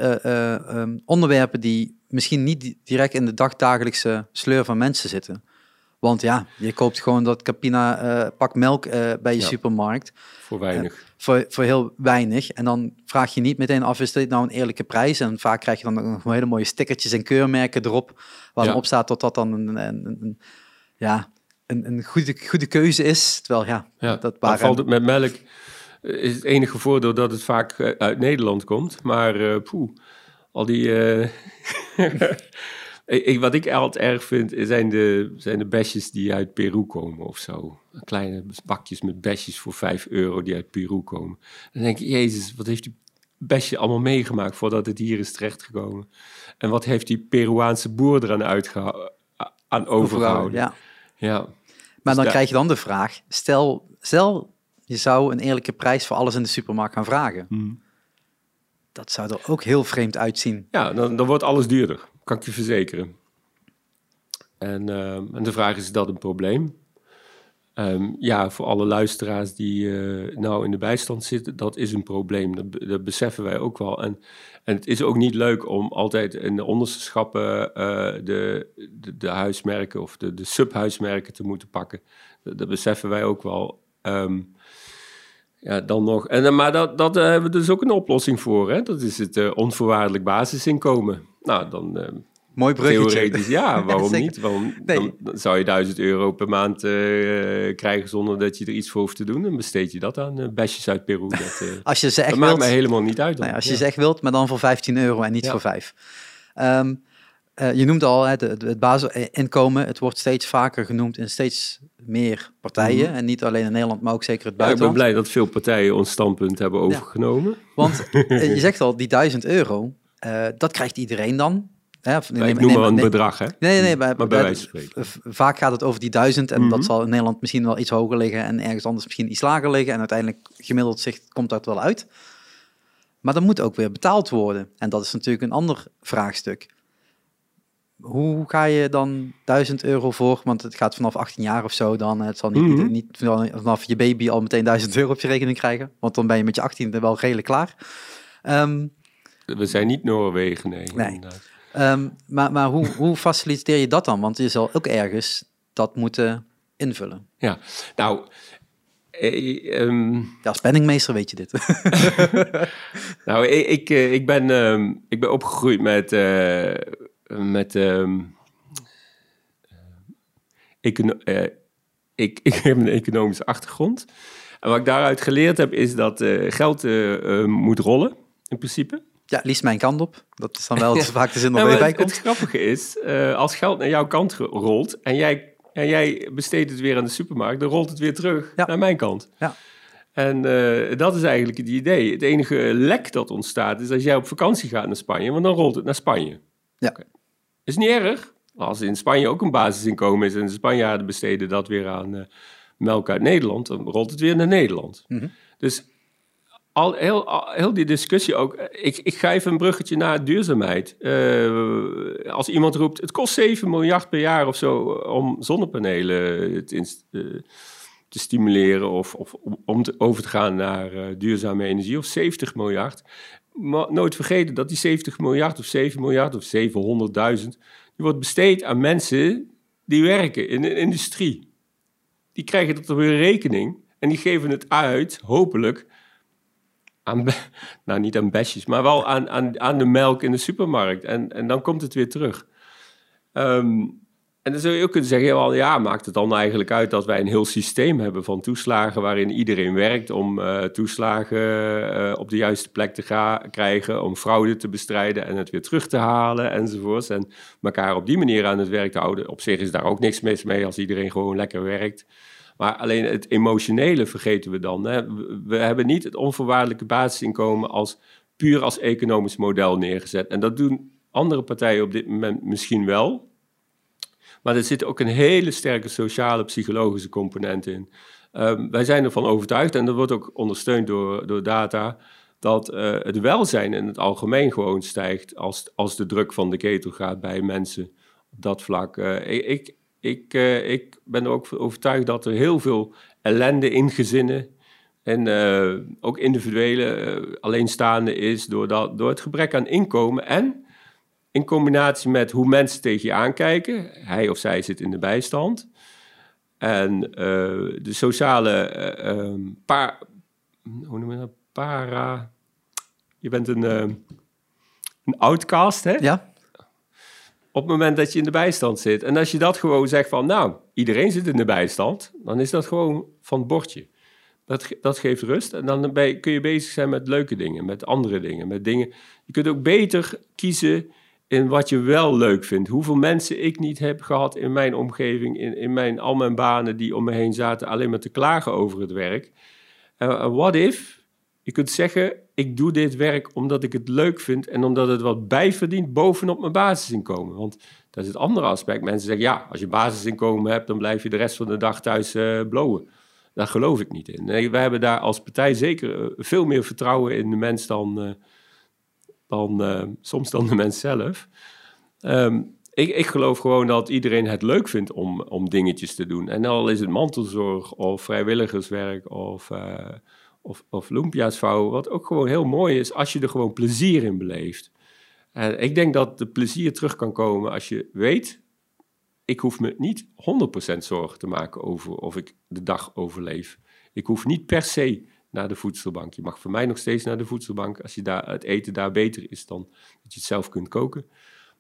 um, onderwerpen die misschien niet direct in de dagdagelijkse sleur van mensen zitten. Want ja, je koopt gewoon dat Capina uh, pak melk bij je supermarkt. Voor weinig. voor, voor heel weinig. En dan vraag je niet meteen af, is dit nou een eerlijke prijs? En vaak krijg je dan nog hele mooie stickertjes en keurmerken erop. Waar dan op staat dat dat dan een, een, een ja, een, een goede, goede keuze is. Terwijl ja, ja dat waren... valt het met melk is het enige voordeel dat het vaak eh, uit Nederland komt. Maar poeh, al die... Uh, wat ik altijd erg vind, zijn de, zijn de besjes die uit Peru komen of zo. Kleine bakjes met besjes voor 5 euro die uit Peru komen. Dan denk ik, jezus, wat heeft die bestje allemaal meegemaakt voordat het hier is terechtgekomen? En wat heeft die Peruaanse boer eraan uitgehouden? aan overgehouden. Ja. ja. Maar Dus dan krijg je dan de vraag, stel, stel je zou een eerlijke prijs voor alles in de supermarkt gaan vragen. Hmm. Dat zou er ook heel vreemd uitzien. Ja, dan, dan wordt alles duurder, kan ik je verzekeren. En, ehm, en de vraag is, is dat een probleem? Ehm, ja, voor alle luisteraars die eh, nou in de bijstand zitten, dat is een probleem. Dat, dat beseffen wij ook wel. En, en het is ook niet leuk om altijd in de onderste schappen eh, de, de, huismerken of de, de subhuismerken te moeten pakken. Dat, beseffen wij ook wel. Ehm, ja, dan nog. En, eh, maar dat, dat eh, hebben we dus ook een oplossing voor. Hè? Dat is het eh, onvoorwaardelijk basisinkomen. Nou, dan Mooi bruggetje. theoretisch, ja, waarom niet? Waarom, Nee. dan, zou je 1000 euro per maand krijgen zonder dat je er iets voor hoeft te doen. Dan besteed je dat aan eh besjes uit Peru. Dat, Als je ze echt dat maakt wilt, mij helemaal niet uit. Dan. ja, als je Ja. ze echt wilt, maar dan voor 15 euro en niet Ja. voor 5. Ehm, eh, je noemt al hè, de- de- het basisinkomen. Het wordt steeds vaker genoemd in steeds meer partijen. En niet alleen in Nederland, maar ook zeker het Mhm. Ja, ik ben buitenland. blij dat veel partijen ons standpunt hebben overgenomen. Want eh, je zegt al, die 1000 euro, eh, dat krijgt iedereen dan. Hè, of, ik noem neem- maar een nee- bedrag, hè? Nee, nee, nee. Maar, Maar bij dat- wijze van spreken. Vaak gaat het over die duizend en dat Mhm. zal in Nederland misschien wel iets hoger liggen en ergens anders misschien iets lager liggen. En uiteindelijk gemiddeld zich komt dat wel uit. Maar dan moet ook weer betaald worden. En dat is natuurlijk een ander vraagstuk. Hoe ga je dan 1000 euro voor, want het gaat vanaf 18 jaar of zo dan, het zal niet, Mhm. niet vanaf je baby al meteen 1000 euro op je rekening krijgen, want dan ben je met je 18 wel redelijk klaar. Ehm, We zijn niet Noorwegen, nee. Nee. Ehm, maar maar hoe, hoe faciliteer je dat dan? Want je zal ook ergens dat moeten invullen. Ja, nou... eh, ehm, Ja, als penningmeester weet je dit. Nou, ik, ik, eh, ik, ben, ik ben opgegroeid met, eh, met ehm, econo- eh, ik, ik heb een economische achtergrond. En wat ik daaruit geleerd heb, is dat eh, geld eh, moet rollen, in principe. ja, liefst mijn kant op. Dat is dan wel vaak de zin Ja, waar je maar bij het, komt. grappige is, als geld naar jouw kant rolt en jij, en jij besteedt het weer aan de supermarkt, dan rolt het weer terug Ja. naar mijn kant. Ja. En dat is eigenlijk het idee. Het enige lek dat ontstaat is als jij op vakantie gaat naar Spanje, want dan rolt het naar Spanje. Ja. Oké. Is niet erg. Als in Spanje ook een basisinkomen is en de Spanjaarden besteden dat weer aan eh, melk uit Nederland, dan rolt het weer naar Nederland. Mhm. Dus al, heel, al- heel die discussie ook. eh, Ik, ik ga even een bruggetje naar duurzaamheid. Eh, als iemand roept, het kost 7 miljard per jaar of zo om zonnepanelen te, te stimuleren of, of om- om te, over te gaan naar duurzame energie, of 70 miljard. Nooit vergeten dat die 70 miljard of 7 miljard of 700.000, die wordt besteed aan mensen die werken in de industrie. Die krijgen dat op hun rekening en die geven het uit, hopelijk, aan, nou niet aan besjes, maar wel aan, aan, aan de melk in de supermarkt. En, en dan komt het weer terug. Ehm, en dan zou je ook kunnen zeggen, ja, maakt het dan eigenlijk uit dat wij een heel systeem hebben van toeslagen waarin iedereen werkt om eh, toeslagen eh, op de juiste plek te krijgen, om fraude te bestrijden en het weer terug te halen enzovoorts. En elkaar op die manier aan het werk te houden. Op zich is daar ook niks mis mee als iedereen gewoon lekker werkt. Maar alleen het emotionele vergeten we dan. Hè. We hebben niet het onvoorwaardelijke basisinkomen als puur als economisch model neergezet. En dat doen andere partijen op dit moment misschien wel. Maar er zit ook een hele sterke sociale, psychologische component in. Ehm, wij zijn ervan overtuigd, en dat wordt ook ondersteund door, door data, dat eh, het welzijn in het algemeen gewoon stijgt als, als de druk van de ketel gaat bij mensen op dat vlak. Eh, ik, ik, eh, ik ben er ook overtuigd dat er heel veel ellende in gezinnen en ook individuele alleenstaande is door het gebrek aan inkomen en in combinatie met hoe mensen tegen je aankijken. Hij of zij zit in de bijstand. En eh, de sociale eh, ehm, pa, hoe noem je dat? Para. Je bent een, eh, een outcast, hè? Ja, Op het moment dat je in de bijstand zit. En als je dat gewoon zegt van, nou, iedereen zit in de bijstand, dan is dat gewoon van het bordje. Dat, dat geeft rust. En dan ben kun je bezig zijn met leuke dingen, met andere dingen, met dingen. Je kunt ook beter kiezen in wat je wel leuk vindt. Hoeveel mensen ik niet heb gehad in mijn omgeving, in, in mijn, al mijn banen die om me heen zaten, alleen maar te klagen over het werk. En what if je kunt zeggen, ik doe dit werk omdat ik het leuk vind en omdat het wat bijverdient bovenop mijn basisinkomen. Want dat is het andere aspect. Mensen zeggen, ja, als je basisinkomen hebt, dan blijf je de rest van de dag thuis uh, blowen. Daar geloof ik niet in. Nee, wij hebben daar als partij zeker veel meer vertrouwen in de mens dan, uh, dan soms dan de mens zelf. Um, ik, ik geloof gewoon dat iedereen het leuk vindt om, om dingetjes te doen. En al is het mantelzorg of vrijwilligerswerk of, uh, of, of lumpia's vouwen, wat ook gewoon heel mooi is als je er gewoon plezier in beleeft. Ik denk dat de plezier terug kan komen als je weet, ik hoef me niet 100% zorgen te maken over of ik de dag overleef. Ik hoef niet per se naar de voedselbank. Je mag voor mij nog steeds naar de voedselbank als je daar, het eten daar beter is dan dat je het zelf kunt koken.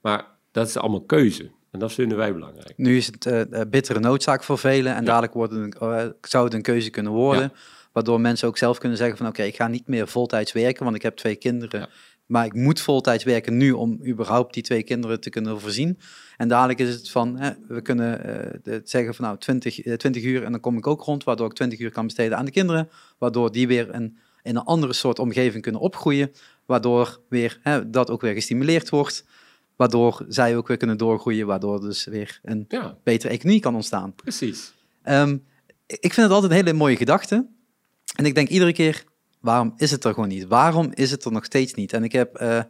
Maar dat is allemaal keuze. En dat vinden wij belangrijk. Nu is het uh, bittere noodzaak voor velen. En dadelijk wordt het een, uh, zou het een keuze kunnen worden. Waardoor mensen ook zelf kunnen zeggen van oké, ik ga niet meer voltijds werken, want ik heb twee kinderen. Maar ik moet voltijds werken nu om überhaupt die twee kinderen te kunnen voorzien. En dadelijk is het van, hè, we kunnen uh, zeggen van nou 20, 20 uur en dan kom ik ook rond, waardoor ik 20 uur kan besteden aan de kinderen. Waardoor die weer een, in een andere soort omgeving kunnen opgroeien. Waardoor weer, hè, dat ook weer gestimuleerd wordt. Waardoor zij ook weer kunnen doorgroeien, waardoor dus weer een ja. betere economie kan ontstaan. Precies. Um, ik vind het altijd een hele mooie gedachte. En ik denk iedere keer, waarom is het er gewoon niet? Waarom is het er nog steeds niet? En ik heb uh,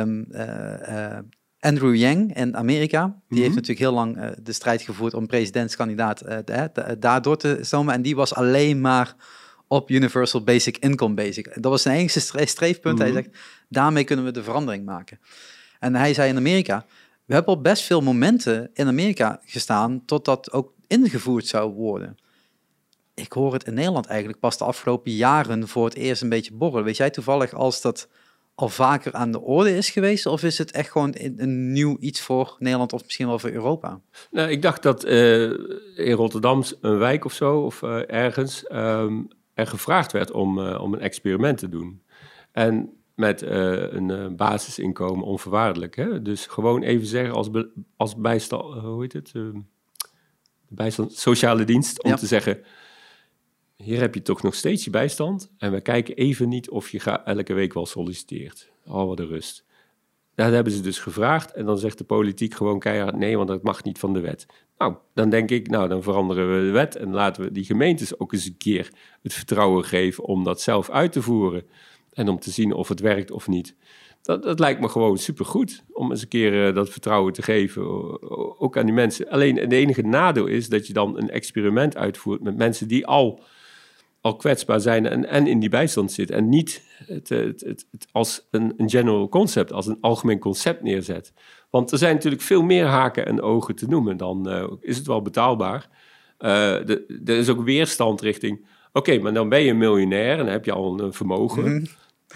um, uh, Andrew Yang in Amerika, die heeft mhm. natuurlijk heel lang de strijd gevoerd om presidentskandidaat daardoor te stomen. En die was alleen maar op Universal Basic Income Basic. Dat was zijn enige streefpunt. Hij mhm. zegt, daarmee kunnen we de verandering maken. En hij zei in Amerika, we hebben op best veel momenten in Amerika gestaan tot dat ook ingevoerd zou worden. Ik hoor het in Nederland eigenlijk pas de afgelopen jaren voor het eerst een beetje borrelen. Weet jij toevallig als dat al vaker aan de orde is geweest? Of is het echt gewoon een nieuw iets voor Nederland of misschien wel voor Europa? Nou, ik dacht dat uh, in Rotterdam een wijk of zo, of uh, ergens, um, er gevraagd werd om, uh, om een experiment te doen. En met een basisinkomen onvoorwaardelijk. Hè? Dus gewoon even zeggen als, als bijstand, hoe heet het? bijstand, sociale dienst, om te zeggen, hier heb je toch nog steeds je bijstand en we kijken even niet of je elke week wel solliciteert. Oh, wat een rust. Dat hebben ze dus gevraagd en dan zegt de politiek gewoon keihard nee, want dat mag niet van de wet. Nou, dan denk ik, nou, dan veranderen we de wet en laten we die gemeentes ook eens een keer het vertrouwen geven om dat zelf uit te voeren en om te zien of het werkt of niet. Dat, dat lijkt me gewoon supergoed om eens een keer uh, dat vertrouwen te geven, ook aan die mensen. Alleen het enige nadeel is dat je dan een experiment uitvoert met mensen die al, al kwetsbaar zijn en, en in die bijstand zitten. En niet het, het, het, als een, een general concept, als een algemeen concept neerzet. Want er zijn natuurlijk veel meer haken en ogen te noemen. Dan uh, is het wel betaalbaar. Uh, er is ook weerstand richting Oké, maar dan ben je miljonair en dan heb je al een vermogen. Mhm.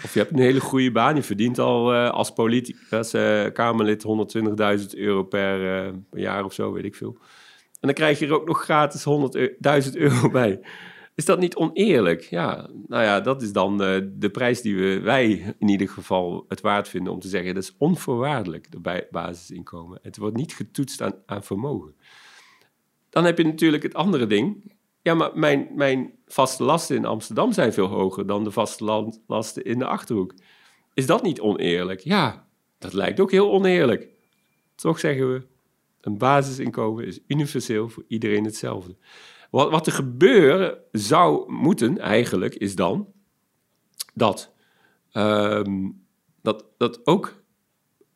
Of je hebt een hele goede baan. Je verdient al uh, als politicus, Kamerlid, 120.000 euro per, per, jaar of zo, weet ik veel. En dan krijg je er ook nog gratis 100.000 euro bij. Is dat niet oneerlijk? Ja, nou ja, dat is dan de prijs die we, wij in ieder geval het waard vinden om te zeggen. Dat is onvoorwaardelijk, de basisinkomen. Het wordt niet getoetst aan, aan vermogen. Dan heb je natuurlijk het andere ding. Ja, maar mijn, mijn vaste lasten in Amsterdam zijn veel hoger dan de vaste lasten in de Achterhoek. Is dat niet oneerlijk? Ja, dat lijkt ook heel oneerlijk. Toch zeggen we, een basisinkomen is universeel voor iedereen hetzelfde. Wat, wat er gebeuren zou moeten eigenlijk, is dan dat, um, dat, dat ook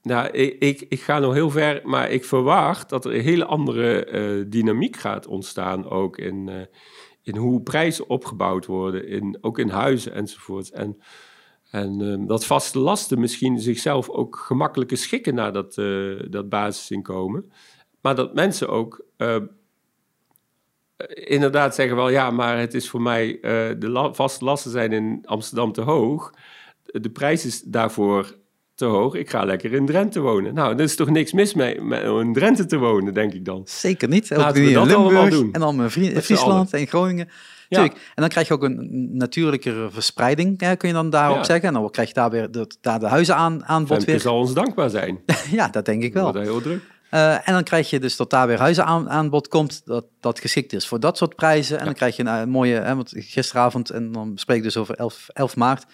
nou, ik, ik, ik, ga nog heel ver, maar ik verwacht dat er een hele andere uh, dynamiek gaat ontstaan ook in, uh, in hoe prijzen opgebouwd worden, in, ook in huizen enzovoort. En, en uh, dat vaste lasten misschien zichzelf ook gemakkelijker schikken naar dat, dat basisinkomen. Maar dat mensen ook inderdaad zeggen wel, ja, maar het is voor mij, de la vaste lasten zijn in Amsterdam te hoog. De prijs is daarvoor te hoog. Ik ga lekker in Drenthe wonen. Nou, er is toch niks mis mee met in Drenthe te wonen, denk ik dan. Zeker niet. Laten we dat Limburg, allemaal doen. En dan Friesland en Groningen. Ja. En dan krijg je ook een natuurlijkere verspreiding, hè, kun je dan daarop zeggen. En dan krijg je daar weer de, daar de huizen aan, aan bod weer. zal ons dankbaar zijn. ja, dat denk ik wel. Dat heel druk. Uh, en dan krijg je dus dat daar weer huizen aan, aan bod komt, dat, dat geschikt is voor dat soort prijzen. En dan krijg je een, mooie, hè, want gisteravond, en dan spreek ik dus over 11, 11 maart,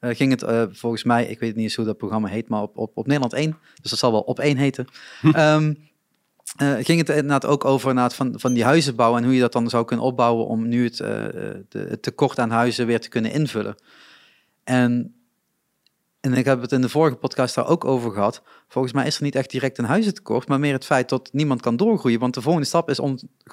ging het volgens mij, ik weet niet eens hoe dat programma heet, maar op, op, op Nederland 1, dus dat zal wel op 1 heten. um, ging het inderdaad ook over inderdaad van, van die huizenbouw en hoe je dat dan zou kunnen opbouwen om nu het, de, het tekort aan huizen weer te kunnen invullen. En en ik heb het in de vorige podcast daar ook over gehad. Volgens mij is er niet echt direct een huizentekort, maar meer het feit dat niemand kan doorgroeien. Want de volgende stap is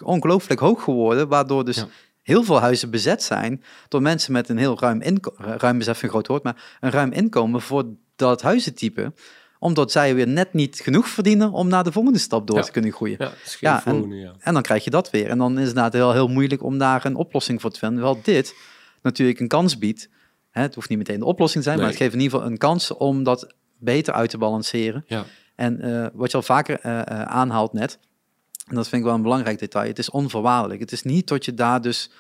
ongelooflijk hoog geworden, waardoor dus heel veel huizen bezet zijn door mensen met een heel ruim inkomen. Ruim is even een groot woord, maar een ruim inkomen voor dat huizentype omdat zij weer net niet genoeg verdienen om naar de volgende stap door te kunnen groeien. Ja, ja, en, ja, en, dan krijg je dat weer. En dan is het inderdaad heel, heel moeilijk om daar een oplossing voor te vinden. Wel dit natuurlijk een kans biedt het hoeft niet meteen de oplossing te zijn, maar het geeft in ieder geval een kans om dat beter uit te balanceren. Ja. En uh, wat je al vaker uh, aanhaalt net, en dat vind ik wel een belangrijk detail, het is onvoorwaardelijk. Het is niet dat je daar dus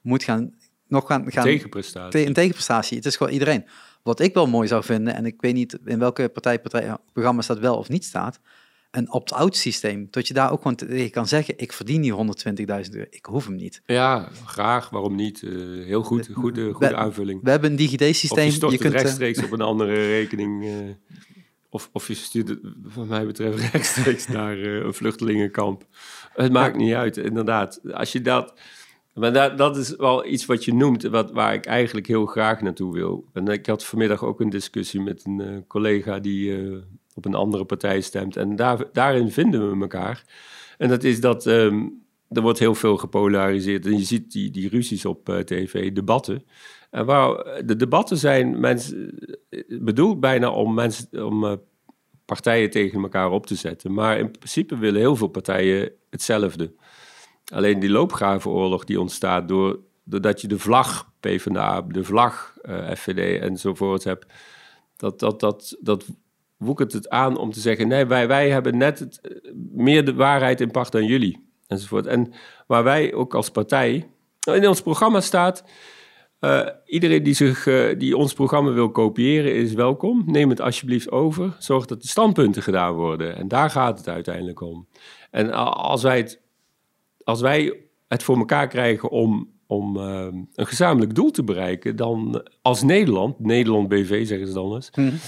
moet gaan, nog gaan... gaan tegenprestatie. een tegenprestatie. Het is gewoon iedereen. Wat ik wel mooi zou vinden, en ik weet niet in welke partijprogramma's dat wel of niet staat, een opt-out systeem. Dat je daar ook gewoon tegen kan zeggen, ik verdien die 120.000 euro, ik hoef hem niet. Ja, graag, waarom niet? Uh, heel goed, goede, goede aanvulling. We hebben een DigiD-systeem. je stort je kunt, rechtstreeks op een andere rekening. Uh, of, of je stuurt het, wat mij betreft, rechtstreeks naar een vluchtelingenkamp. Het maakt niet uit, inderdaad. Als je dat... Maar dat, dat is wel iets wat je noemt, wat, waar ik eigenlijk heel graag naartoe wil. En ik had vanmiddag ook een discussie met een collega die op een andere partij stemt. En daar, daarin vinden we elkaar. En dat is dat ehm, er wordt heel veel gepolariseerd. En je ziet die, die ruzies op uh, tv, debatten. En waar, de debatten zijn mensen, eh, bedoeld bijna om, mensen, om uh, partijen tegen elkaar op te zetten. Maar in principe willen heel veel partijen hetzelfde. Alleen die loopgravenoorlog die ontstaat door, doordat je de vlag PvdA, de vlag uh, FVD enzovoort hebt. Dat, dat, dat, dat woekert het aan om te zeggen: nee, wij, wij hebben net het, eh, meer de waarheid in pacht dan jullie. Enzovoort. En waar wij ook als partij. In ons programma staat. Uh, iedereen die, zich, uh, die ons programma wil kopiëren is welkom. Neem het alsjeblieft over. Zorg dat de standpunten gedaan worden. En daar gaat het uiteindelijk om. En als wij het, als wij het voor elkaar krijgen om, om een gezamenlijk doel te bereiken, dan als Nederland, Nederland BV zeggen ze dan eens, mm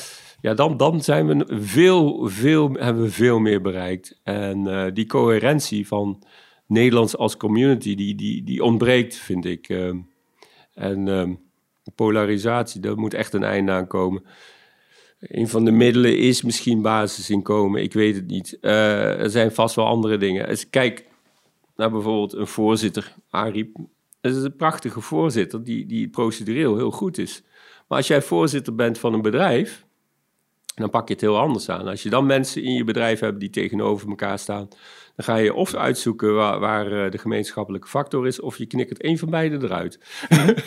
ja, dan, dan zijn we veel, veel, hebben we veel meer bereikt. En uh, die coherentie van Nederlands als community, die, die, die ontbreekt, vind ik. Uh, en uh, polarisatie, daar moet echt een einde aan komen. Een van de middelen is misschien basisinkomen, ik weet het niet. Uh, er zijn vast wel andere dingen. Kijk naar bijvoorbeeld een voorzitter, Ariep. Dat is een prachtige voorzitter die, die procedureel heel goed is. Maar als jij voorzitter bent van een bedrijf, dan pak je het heel anders aan. Als je dan mensen in je bedrijf hebt die tegenover elkaar staan, dan ga je of uitzoeken waar, waar eh, de gemeenschappelijke factor is, of je knikkert één van beide eruit.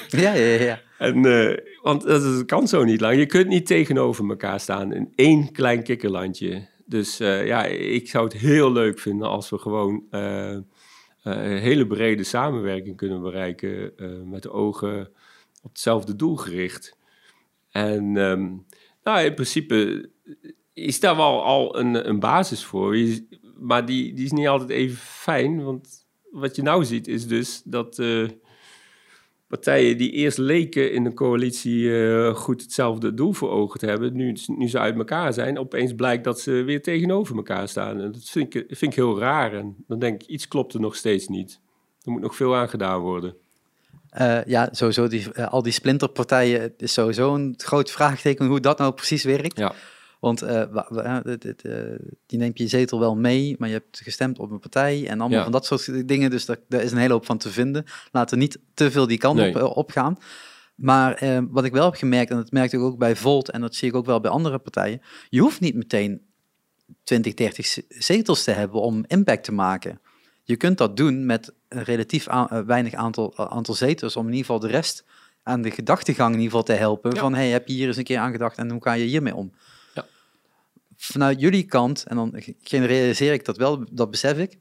ja, ja, ja. En, uh, want dat kan zo niet lang. Je kunt niet tegenover elkaar staan in één klein kikkerlandje. Dus uh, ja, ik zou het heel leuk vinden als we gewoon een hele brede samenwerking kunnen bereiken met de ogen op hetzelfde doel gericht. En um, nou, in principe is daar wel al een, een basis voor. Maar die, die is niet altijd even fijn. Want wat je nou ziet is dus dat uh, partijen die eerst leken in de coalitie uh, goed hetzelfde doel voor ogen te hebben, nu, nu ze uit elkaar zijn, opeens blijkt dat ze weer tegenover elkaar staan. En dat vind ik, vind ik heel raar. En dan denk ik, iets klopt er nog steeds niet. Er moet nog veel aan gedaan worden. Uh, ja, sowieso die, uh, al die splinterpartijen, het is sowieso een groot vraagteken hoe dat nou precies werkt. Ja. Want uh, die neemt je zetel wel mee, maar je hebt gestemd op een partij en allemaal van dat soort dingen. Dus daar, daar, is een hele hoop van te vinden. Laten we niet te veel die kant nee. op, opgaan. Maar wat ik wel heb gemerkt, en dat merkte ik ook bij Volt en dat zie ik ook wel bij andere partijen, je hoeft niet meteen 20, 30 zetels te hebben om impact te maken. Je kunt dat doen met een relatief eh, weinig aantal, eh, aantal zetels, om in ieder geval de rest aan de gedachtegang in ieder geval te helpen. Van, hey, heb je hier eens een keer aangedacht en hoe ga je hiermee om? Ja. Vanuit jullie kant, en dan generaliseer ik dat wel, dat besef ik,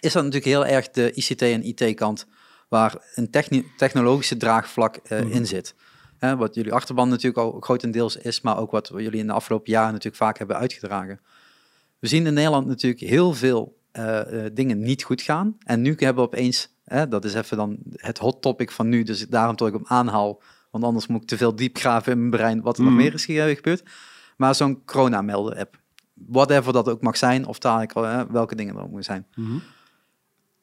is dat natuurlijk heel erg de ICT en IT-kant, waar een technologische draagvlak uh, in zit. wat jullie achterban natuurlijk al grotendeels is, maar ook wat jullie in de afgelopen jaren natuurlijk vaak hebben uitgedragen. We zien in Nederland natuurlijk heel veel uh, dingen niet goed gaan. En nu hebben we opeens, dat is even dan het hot topic van nu, dus daarom dat ik hem aanhaal, Want anders moet ik te veel diep graven in mijn brein wat er nog Mhm. meer is ge- gebeurd. Maar zo'n corona-melden-app. Whatever dat ook mag zijn, of dadelijk eh, welke dingen er ook moeten zijn.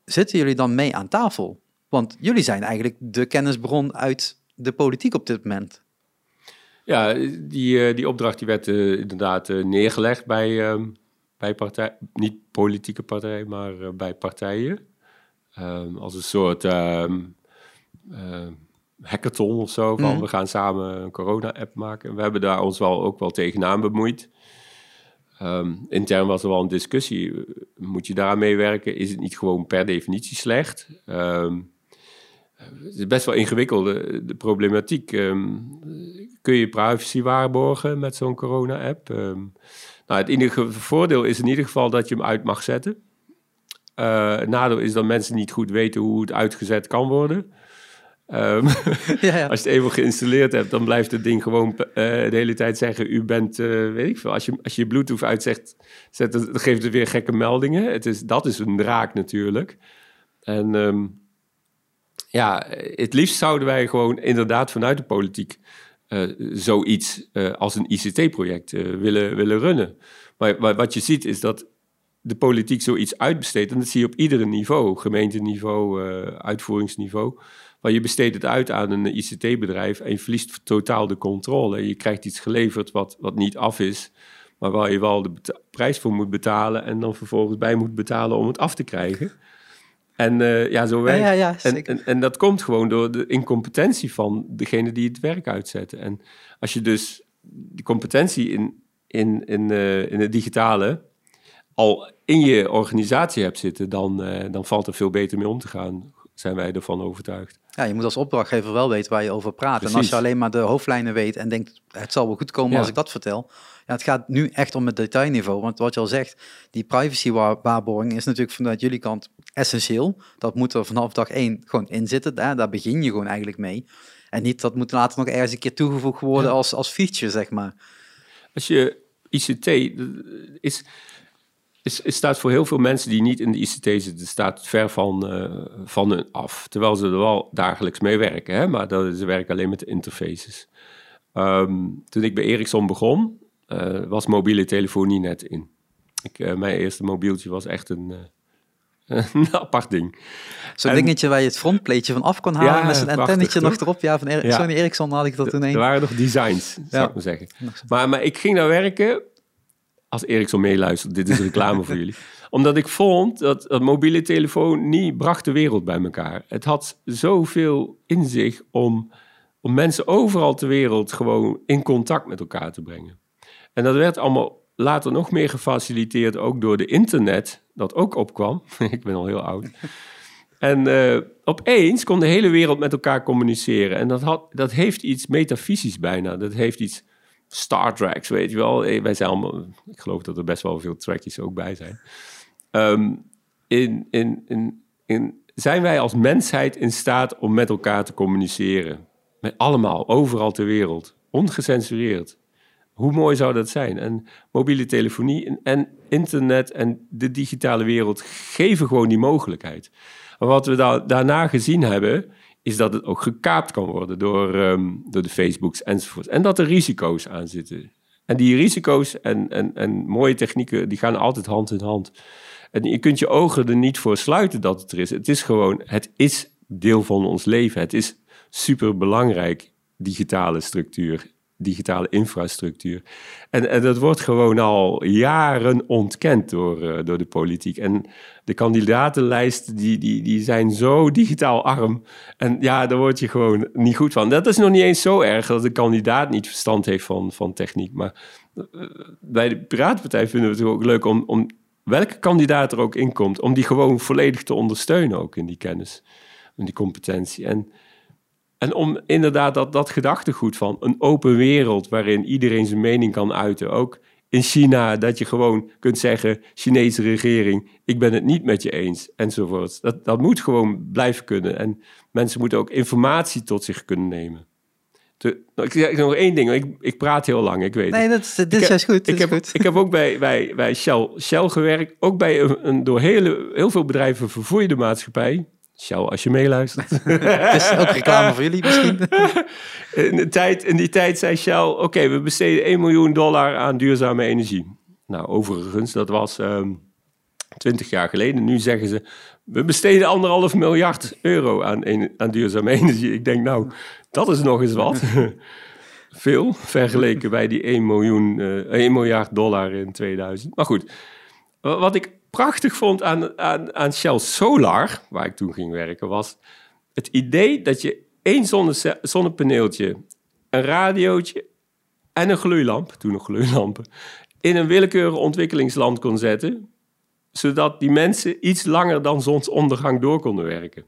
Zitten jullie dan mee aan tafel? Want jullie zijn eigenlijk de kennisbron uit de politiek op dit moment. Ja, die, eh, die opdracht die werd eh, inderdaad eh, neergelegd bij, ehm, bij partij, niet politieke partijen, maar eh, bij partijen. Ehm, als een soort ehm, ehm, hackathon of zo. Van Mhm. we gaan samen een corona-app maken. We hebben daar ons wel ook wel tegenaan bemoeid. Ehm, intern was er wel een discussie. Eh, Moet je daaraan meewerken? Is het niet gewoon per definitie slecht? Het is best wel ingewikkeld, de, de problematiek. Kun je privacy waarborgen met zo'n corona-app? Nou, het enige voordeel is in ieder geval dat je hem uit mag zetten. Eh, het nadeel is dat mensen niet goed weten hoe het uitgezet kan worden. Ehm, ja, ja. als je het eenmaal geïnstalleerd hebt, dan blijft het ding gewoon eh, de hele tijd zeggen: U bent, eh, weet ik veel. Als je, als je Bluetooth uitzet, zet, dan geeft het weer gekke meldingen. Het is, dat is een draak natuurlijk. En ehm, ja, het liefst zouden wij gewoon inderdaad vanuit de politiek zoiets eh, als een ICT-project eh, willen, willen runnen. Maar, wat je ziet is dat de politiek zoiets uitbesteedt. En dat zie je op ieder niveau, gemeenteniveau, eh, uitvoeringsniveau. Maar je besteedt het uit aan een ICT-bedrijf en je verliest totaal de controle. Je krijgt iets geleverd wat, wat niet af is, maar waar je wel de prijs voor moet betalen en dan vervolgens bij moet betalen om het af te krijgen. En eh, ja, zo werkt ja, ja, en, zeker. en, en dat komt gewoon door de incompetentie van degene die het werk uitzetten. En als je dus die competentie in, in, in, eh, in het digitale al in je organisatie hebt zitten, dan, eh, dan valt er veel beter mee om te gaan, zijn wij ervan overtuigd. Ja, je moet als opdrachtgever wel weten waar je over praat. En als je alleen maar de hoofdlijnen weet en denkt, het zal wel goed komen Ja. als ik dat vertel. Ja, het gaat nu echt om het detailniveau. Want wat je al zegt, die privacy-waarborging is natuurlijk vanuit jullie kant essentieel. Dat moet er vanaf dag één gewoon in zitten. Hè? Daar begin je gewoon eigenlijk mee. En niet, dat moet later nog ergens een keer toegevoegd worden Ja. als, als feature, zeg maar. Als je ICT is, is, is, staat voor heel veel mensen die niet in de ICT zitten, staat ver van, eh, van hun af. Terwijl ze er wel dagelijks mee werken, hè? maar dat, ze werken alleen met de interfaces. Ehm, toen ik bij Ericsson begon, eh, was mobiele telefonie net in. Ik, eh, mijn eerste mobieltje was echt een, een apart ding. Zo'n dingetje waar je het frontplateje van af kon halen Ja, met prachtig, antennetje nog erop. Ja, van Ja. Sony Ericsson had ik er toen Er een. waren nog designs, zou ik maar zeggen. Maar, maar ik ging daar werken, als Ericsson meeluistert, dit is reclame voor jullie. Omdat ik vond dat, dat mobiele telefoon niet bracht de wereld bij elkaar. Het had zoveel in zich om, om mensen overal ter wereld gewoon in contact met elkaar te brengen. En dat werd allemaal later nog meer gefaciliteerd, ook door de internet, dat ook opkwam. ik ben al heel oud. En eh, opeens kon de hele wereld met elkaar communiceren. En dat, had, dat heeft iets metafysisch bijna. Dat heeft iets Star Treks, weet je wel. Eh, Wij zijn allemaal, ik geloof dat er best wel veel trekjes ook bij zijn. Ehm, in, in, in, in, zijn wij als mensheid in staat om met elkaar te communiceren? Met allemaal, overal ter wereld. Ongecensureerd. Hoe mooi zou dat zijn? En mobiele telefonie en, internet en de digitale wereld geven gewoon die mogelijkheid. Maar wat we da- daarna gezien hebben, is dat het ook gekaapt kan worden door, ehm, door de Facebooks enzovoort. En dat er risico's aan zitten. En die risico's en, en, en mooie technieken, die gaan altijd hand in hand. En je kunt je ogen er niet voor sluiten dat het er is. Het is gewoon, het is deel van ons leven. Het is super belangrijk, digitale structuur, digitale infrastructuur. En, en dat wordt gewoon al jaren ontkend door, eh, door de politiek. En de kandidatenlijsten die, die, die zijn zo digitaal arm. En ja, daar word je gewoon niet goed van. Dat is nog niet eens zo erg dat de kandidaat niet verstand heeft van, van techniek. Maar eh, bij de Piratenpartij vinden we het ook leuk om, om welke kandidaat er ook in komt, om die gewoon volledig te ondersteunen ook in die kennis, in die competentie. En, en om inderdaad dat, dat gedachtegoed van een open wereld waarin iedereen zijn mening kan uiten, ook in China, dat je gewoon kunt zeggen, Chinese regering, ik ben het niet met je eens, enzovoort. Dat, dat moet gewoon blijven kunnen. En mensen moeten ook informatie tot zich kunnen nemen. De, nou, ik zeg nog één ding, ik, ik praat heel lang, ik weet het. Nee, dat is, dit Ik is goed. dit Ik is heb, goed. ik heb ook bij, bij, bij Shell, Shell gewerkt. Ook bij een, een door hele, heel veel bedrijven vervoerde maatschappij. Shell, als je meeluistert. Het is ook reclame voor jullie misschien. in, de tijd, in die tijd zei Shell, oké, we besteden 1 miljoen dollar aan duurzame energie. Nou, overigens, dat was um, ehm, 20 jaar geleden. Nu zeggen ze, we besteden anderhalf miljard euro aan, aan duurzame energie. Ik denk, nou, dat is nog eens wat. Veel, vergeleken bij die 1, miljoen, uh, eh, 1 miljard dollar in 2000. Maar goed, wat ik prachtig vond aan, aan, aan Shell Solar, waar ik toen ging werken, was het idee dat je één zonne, zonnepaneeltje, een radiootje en een gloeilamp, toen nog gloeilampen, in een willekeurig ontwikkelingsland kon zetten, zodat die mensen iets langer dan zonsondergang door konden werken.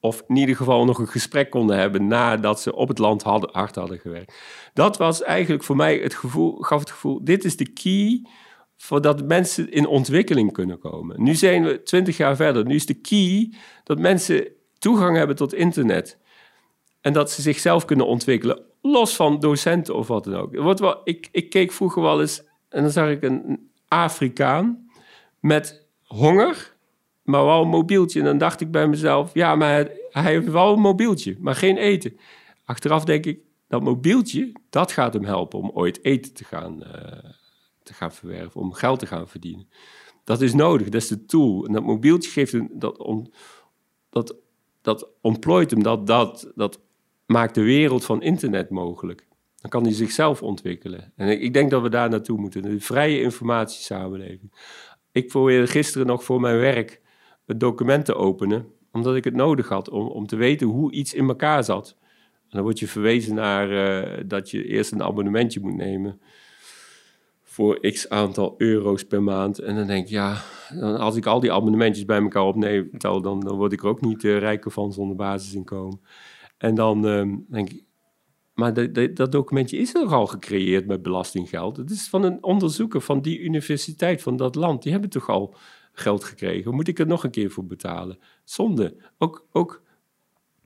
Of in ieder geval nog een gesprek konden hebben nadat ze op het land hadden, hard hadden gewerkt. Dat was eigenlijk voor mij het gevoel, gaf het gevoel, dit is de key voordat mensen in ontwikkeling kunnen komen. Nu zijn we twintig jaar verder. Nu is de key dat mensen toegang hebben tot internet. En dat ze zichzelf kunnen ontwikkelen, los van docenten of wat dan ook. Wel, ik, ik keek vroeger wel eens en dan zag ik een Afrikaan met honger, maar wel een mobieltje. En dan dacht ik bij mezelf, ja, maar hij heeft wel een mobieltje, maar geen eten. Achteraf denk ik, dat mobieltje, dat gaat hem helpen om ooit eten te gaan, uh, te gaan verwerven, om geld te gaan verdienen. Dat is nodig, dat is de tool. En dat mobieltje geeft hem, dat, on, dat, dat ontplooit hem, dat, dat, dat maakt de wereld van internet mogelijk. Dan kan hij zichzelf ontwikkelen. En ik, denk dat we daar naartoe moeten. De vrije informatiesamenleving. Ik probeerde gisteren nog voor mijn werk het document te openen, omdat ik het nodig had om, om te weten hoe iets in elkaar zat. En dan word je verwezen naar uh, dat je eerst een abonnementje moet nemen voor x aantal euro's per maand. En dan denk ik, ja, dan, als ik al die abonnementjes bij elkaar opneem, dan, dan word ik er ook niet uh, rijker van zonder basisinkomen. En dan uh, denk ik, maar dat documentje is er al gecreëerd met belastinggeld. Het is van een onderzoeker van die universiteit, van dat land. Die hebben toch al geld gekregen. Moet ik er nog een keer voor betalen? Zonde. Ook, ook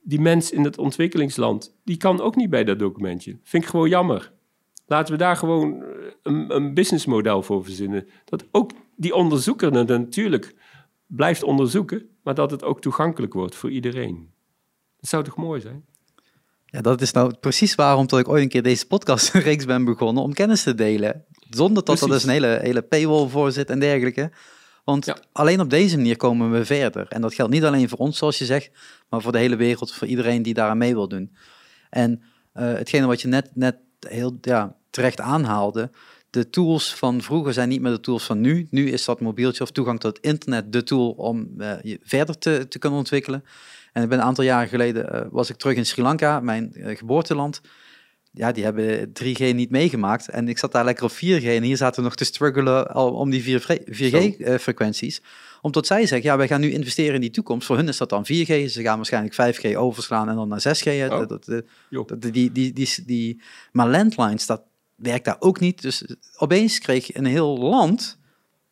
die mens in het ontwikkelingsland, die kan ook niet bij dat documentje. Vind ik gewoon jammer. Laten we daar gewoon eh, een, een businessmodel voor verzinnen. Dat ook die onderzoeker natuurlijk blijft onderzoeken, maar dat het ook toegankelijk wordt voor iedereen. Dat zou toch mooi zijn? Ja, dat is nou precies waarom dat ik ooit een keer deze podcastreeks ben begonnen, om kennis te delen. Zonder dat er dus een hele, hele paywall voor zit en dergelijke. Want alleen op deze manier komen we verder. En dat geldt niet alleen voor ons, zoals je zegt, maar voor de hele wereld, voor iedereen die daaraan mee wil doen. En uh, hetgene wat je net, net heel ja, terecht aanhaalde, de tools van vroeger zijn niet meer de tools van nu. Nu is dat mobieltje of toegang tot het internet de tool om uh, je verder te, te kunnen ontwikkelen. En ik ben een aantal jaren geleden uh, was ik terug in Sri Lanka, mijn uh, geboorteland. Ja, die hebben 3G niet meegemaakt. En ik zat daar lekker op 4G. En hier zaten we nog te struggelen om die 4G-frequenties. Omdat zij zeggen, ja, wij gaan nu investeren in die toekomst. Voor hun is dat dan 4G. Ze gaan waarschijnlijk 5G overslaan en dan naar 6G. Oh. Dat, dat, die, die, die, die, maar landlines, dat werkt daar ook niet. Dus opeens kreeg een heel land,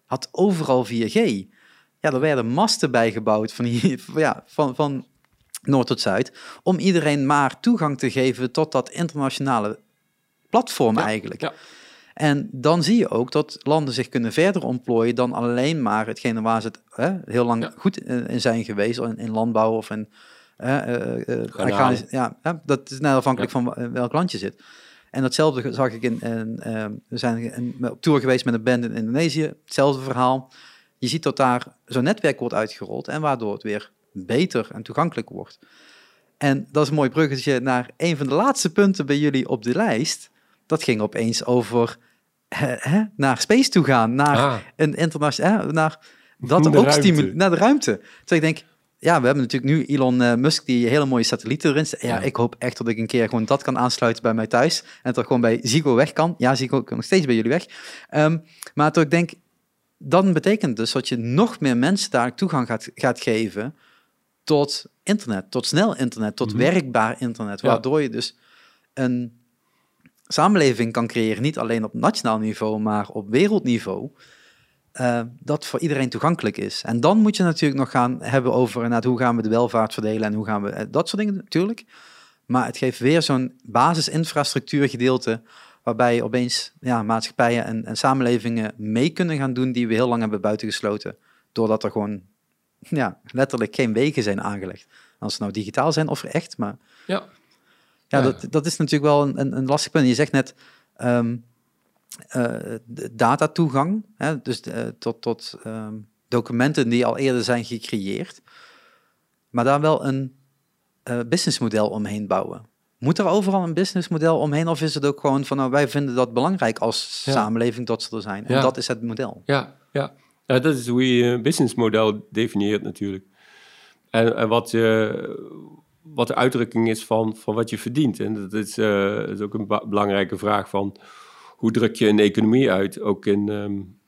had overal 4G ja, er werden masten bijgebouwd van, hier, ja, van, van noord tot zuid, om iedereen maar toegang te geven tot dat internationale platform eigenlijk. Ja. En dan zie je ook dat landen zich kunnen verder ontplooien dan alleen maar hetgene waar ze het hè, heel lang goed in zijn geweest, in, in landbouw of in... Uh, uh, ja, dat is net afhankelijk van welk land je zit. En datzelfde zag ik in, in we zijn in, op tour geweest met een band in Indonesië, hetzelfde verhaal. Je ziet dat daar zo'n netwerk wordt uitgerold en waardoor het weer beter en toegankelijk wordt. En dat is een mooi bruggetje naar een van de laatste punten bij jullie op de lijst. Dat ging opeens over hè, naar space toe gaan, naar ah. een internationaal, naar dat ook naar de ruimte. Dus ik denk, ja, we hebben natuurlijk nu Elon uh, Musk die hele mooie satellieten erin zet. Ja, ik hoop echt dat ik een keer gewoon dat kan aansluiten bij mij thuis en dat gewoon bij Zigo weg kan. Ja, Zigo kan nog steeds bij jullie weg. Um, maar toch ik denk, dan betekent dus dat je nog meer mensen daar toegang gaat, gaat geven tot internet, tot snel internet, tot mhm. werkbaar internet, waardoor je dus een samenleving kan creëren, niet alleen op nationaal niveau, maar op wereldniveau, uh, dat voor iedereen toegankelijk is. En dan moet je natuurlijk nog gaan hebben over hoe gaan we de welvaart verdelen en hoe gaan we eh, dat soort dingen natuurlijk. Maar het geeft weer zo'n basisinfrastructuurgedeelte waarbij opeens ja, maatschappijen en, en, samenlevingen mee kunnen gaan doen die we heel lang hebben buitengesloten. Doordat er gewoon ja, letterlijk geen wegen zijn aangelegd. Als ze nou digitaal zijn of echt, maar... Ja. Ja, Dat, dat is natuurlijk wel een, een, lastig punt. Je zegt net um, uh, datatoegang, hè, dus uh, tot, tot um, documenten die al eerder zijn gecreëerd, maar daar wel een uh, businessmodel omheen bouwen. Moet er overal een businessmodel omheen of is het ook gewoon van nou, wij vinden dat belangrijk als ja. samenleving dat ze er zijn en ja. dat is het model? Ja, ja. ja dat is hoe je een businessmodel definieert natuurlijk. En, en wat, wat de uitdrukking is van, van wat je verdient. En dat is, uh, is ook een belangrijke vraag van hoe druk je een economie uit? Ook in, um,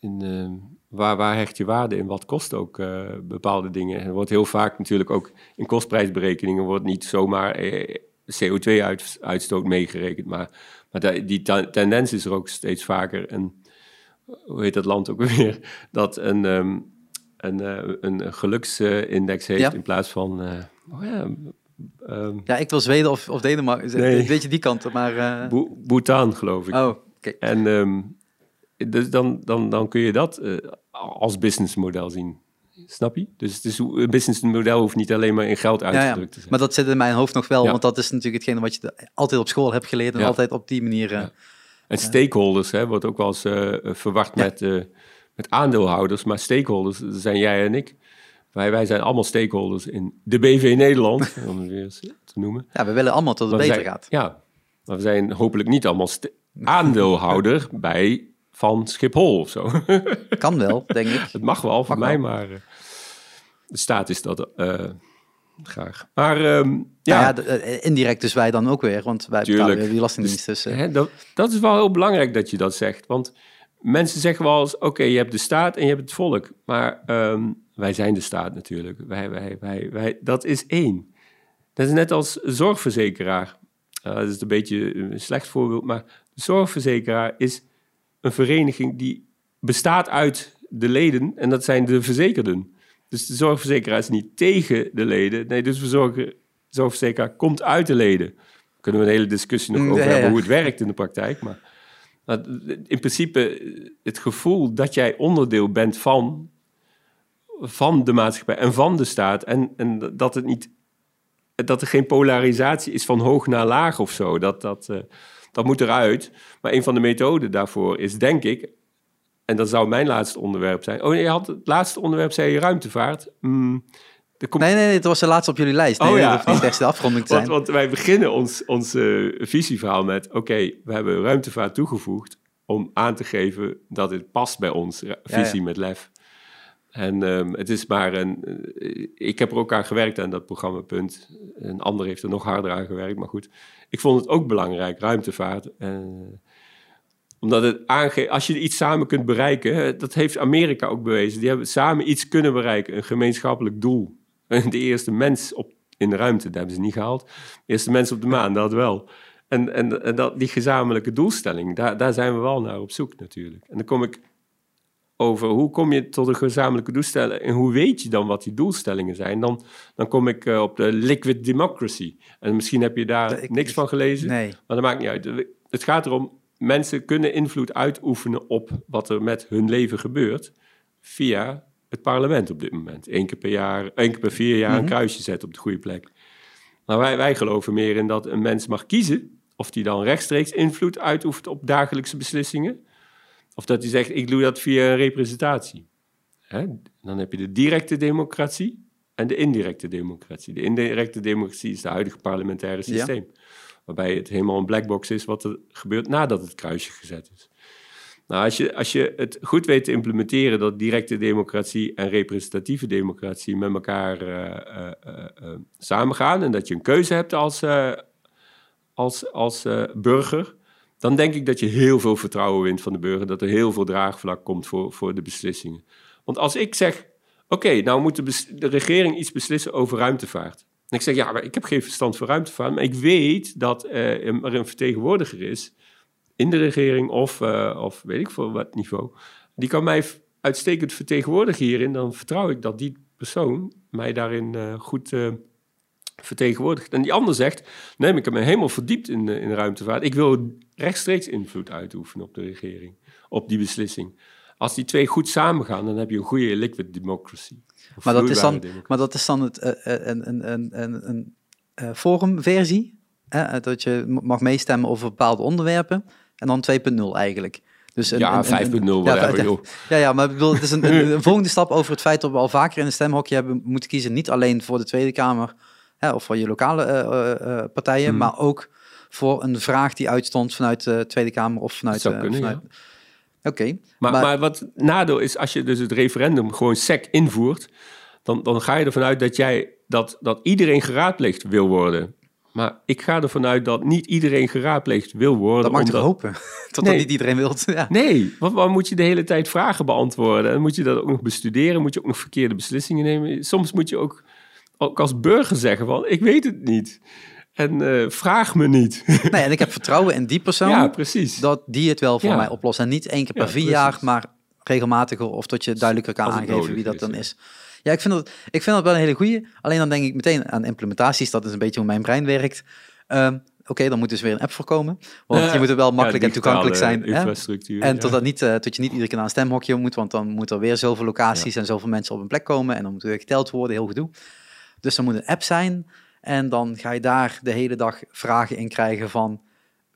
in uh, waar, waar hecht je waarde in? Wat kost ook uh, bepaalde dingen? Er wordt heel vaak natuurlijk ook in kostprijsberekeningen wordt niet zomaar eh, CO2-uitstoot meegerekend. Maar, maar die tendens is er ook steeds vaker. En hoe heet dat land ook weer? Dat een, um, een, een geluksindex heeft ja. in plaats van Oh ja, um, ja, ik wil Zweden of, of Denemarken. Nee. Weet je die kant, maar... Uh... Bhutan, geloof ik. Oh, oké. En um, dus dan, dan, dan kun je dat uh, als businessmodel zien. Snap je? Dus het is, een businessmodel hoeft niet alleen maar in geld uitgedrukt ja, ja. te zijn. Maar dat zit in mijn hoofd nog wel, ja. want dat is natuurlijk hetgene wat je altijd op school hebt geleerd en altijd op die manier... Uh, en stakeholders hè, wordt ook wel eens verwacht met, met aandeelhouders, maar stakeholders zijn jij en ik. Wij, wij zijn allemaal stakeholders in de BV Nederland, om het weer te noemen. Ja, we willen allemaal dat het beter gaat. Ja, maar we zijn hopelijk niet allemaal aandeelhouder bij van Schiphol of zo. Kan wel, denk ik. Het mag wel van mij, maar uh, de staat is dat uh, graag. Maar um, ja. Nou ja eh, indirect dus wij dan ook weer, want wij Tuurlijk. betalen die belastingdienst. Dus, dus hè, dat, dat is wel heel belangrijk dat je dat zegt, want mensen zeggen wel eens, oké, je hebt de staat en je hebt het volk, maar um, wij zijn de staat natuurlijk. Wij, wij, wij, wij, dat is één. Dat is net als zorgverzekeraar. Uh, dat is een beetje een slecht voorbeeld, maar de zorgverzekeraar is een vereniging die bestaat uit de leden en dat zijn de verzekerden. Dus de zorgverzekeraar is niet tegen de leden. Nee, dus de zorg, zorgverzekeraar komt uit de leden. Daar kunnen we een hele discussie nog over hebben hoe het werkt in de praktijk. Maar in principe het gevoel dat jij onderdeel bent van van de maatschappij en van de staat. En, en dat, het niet, dat er geen polarisatie is van hoog naar laag of zo. Dat, dat, uh, dat moet eruit. Maar een van de methoden daarvoor is, denk ik, en dat zou mijn laatste onderwerp zijn. Oh, je had het laatste onderwerp, zei je ruimtevaart. Mm, Nee, nee, nee, het was de laatste op jullie lijst. Nee, oh ja. Dat hoeft niet echt de afronding te zijn. Want, want wij beginnen ons, ons uh, visieverhaal met... oké, we hebben ruimtevaart toegevoegd... om aan te geven dat het past bij ons visie ja, ja. met lef. En um, het is maar een. Uh, ik heb er ook aan gewerkt aan dat programmapunt. Een ander heeft er nog harder aan gewerkt, maar goed. Ik vond het ook belangrijk, ruimtevaart. Uh, omdat het aangeeft, als je iets samen kunt bereiken, dat heeft Amerika ook bewezen. Die hebben samen iets kunnen bereiken, een gemeenschappelijk doel. De eerste mens op, in de ruimte, dat hebben ze niet gehaald. De eerste mens op de maan, dat wel. En, en, en dat, die gezamenlijke doelstelling, daar, daar zijn we wel naar op zoek natuurlijk. En dan kom ik over hoe kom je tot een gezamenlijke doelstelling en hoe weet je dan wat die doelstellingen zijn, dan, dan kom ik uh, op de liquid democracy. En misschien heb je daar ik, niks van gelezen, nee. maar dat maakt niet uit. Het gaat erom, mensen kunnen invloed uitoefenen op wat er met hun leven gebeurt via het parlement op dit moment. Eén keer per jaar, één keer per vier jaar een mhm. kruisje zetten op de goede plek. Maar wij, wij geloven meer in dat een mens mag kiezen of die dan rechtstreeks invloed uitoefent op dagelijkse beslissingen of dat hij zegt, ik doe dat via een representatie. Hè? Dan heb je de directe democratie en de indirecte democratie. De indirecte democratie is het huidige parlementaire systeem. Ja. Waarbij het helemaal een blackbox is wat er gebeurt nadat het kruisje gezet is. Nou, als je, als je het goed weet te implementeren dat directe democratie en representatieve democratie met elkaar uh, uh, uh, samengaan en dat je een keuze hebt als, als, als burger, dan denk ik dat je heel veel vertrouwen wint van de burger, dat er heel veel draagvlak komt voor, voor de beslissingen. Want als ik zeg, oké, nou moet de, regering iets beslissen over ruimtevaart. En ik zeg, ja, maar ik heb geen verstand van ruimtevaart, maar ik weet dat er een vertegenwoordiger is in de regering of, uh, of weet ik voor wat niveau, die kan mij uitstekend vertegenwoordigen hierin, dan vertrouw ik dat die persoon mij daarin uh, goed vertegenwoordigt. En die ander zegt, nee, ik heb me helemaal verdiept in, in ruimtevaart. Ik wil rechtstreeks invloed uitoefenen op de regering, op die beslissing. Als die twee goed samengaan, dan heb je een goede liquid democracy. Maar dat, is dan, maar dat is dan het, een, een, een, een, een forumversie. Uh, dat je mag meestemmen over bepaalde onderwerpen. En dan 2.0 eigenlijk. Dus een, ja, 5.0 ja, ja, ja, maar ik bedoel, het is een, een, volgende stap over het feit dat we al vaker in een stemhokje hebben moeten kiezen. Niet alleen voor de Tweede Kamer hè, of voor je lokale uh, partijen, hmm. maar ook voor een vraag die uitstond vanuit de Tweede Kamer of vanuit... Dat kunnen, vanuit... Oké. Maar, maar, wat nadeel is, als je dus het referendum gewoon sec invoert, dan, dan ga je ervan uit dat, jij, dat, dat iedereen geraadpleegd wil worden. Maar ik ga ervan uit dat niet iedereen geraadpleegd wil worden. Dat mag omdat... je hopen, nee. dat niet iedereen wilt. Ja. Nee, want waar moet je de hele tijd vragen beantwoorden? En moet je dat ook nog bestuderen? Moet je ook nog verkeerde beslissingen nemen? Soms moet je ook, ook als burger zeggen van, ik weet het niet. En uh, vraag me niet. Nee, en ik heb vertrouwen in die persoon. Ja, precies. Dat die het wel voor mij oplost. En niet één keer per vier jaar, maar regelmatiger. Of dat je duidelijker kan aangeven wie dat dan is. Ja, ik vind dat, ik vind dat wel een hele goede. Alleen dan denk ik meteen aan implementaties. Dat is een beetje hoe mijn brein werkt. Um, Oké, dan moet dus weer een app voorkomen. Want ja, je moet er wel makkelijk en toegankelijk zijn. Infrastructuur. En tot, dat niet, uh, tot je niet iedere keer naar een stemhokje moet. Want dan moet er weer zoveel locaties en zoveel mensen op een plek komen. En dan moet er weer geteld worden. Heel gedoe. Dus er moet een app zijn en dan ga je daar de hele dag vragen in krijgen van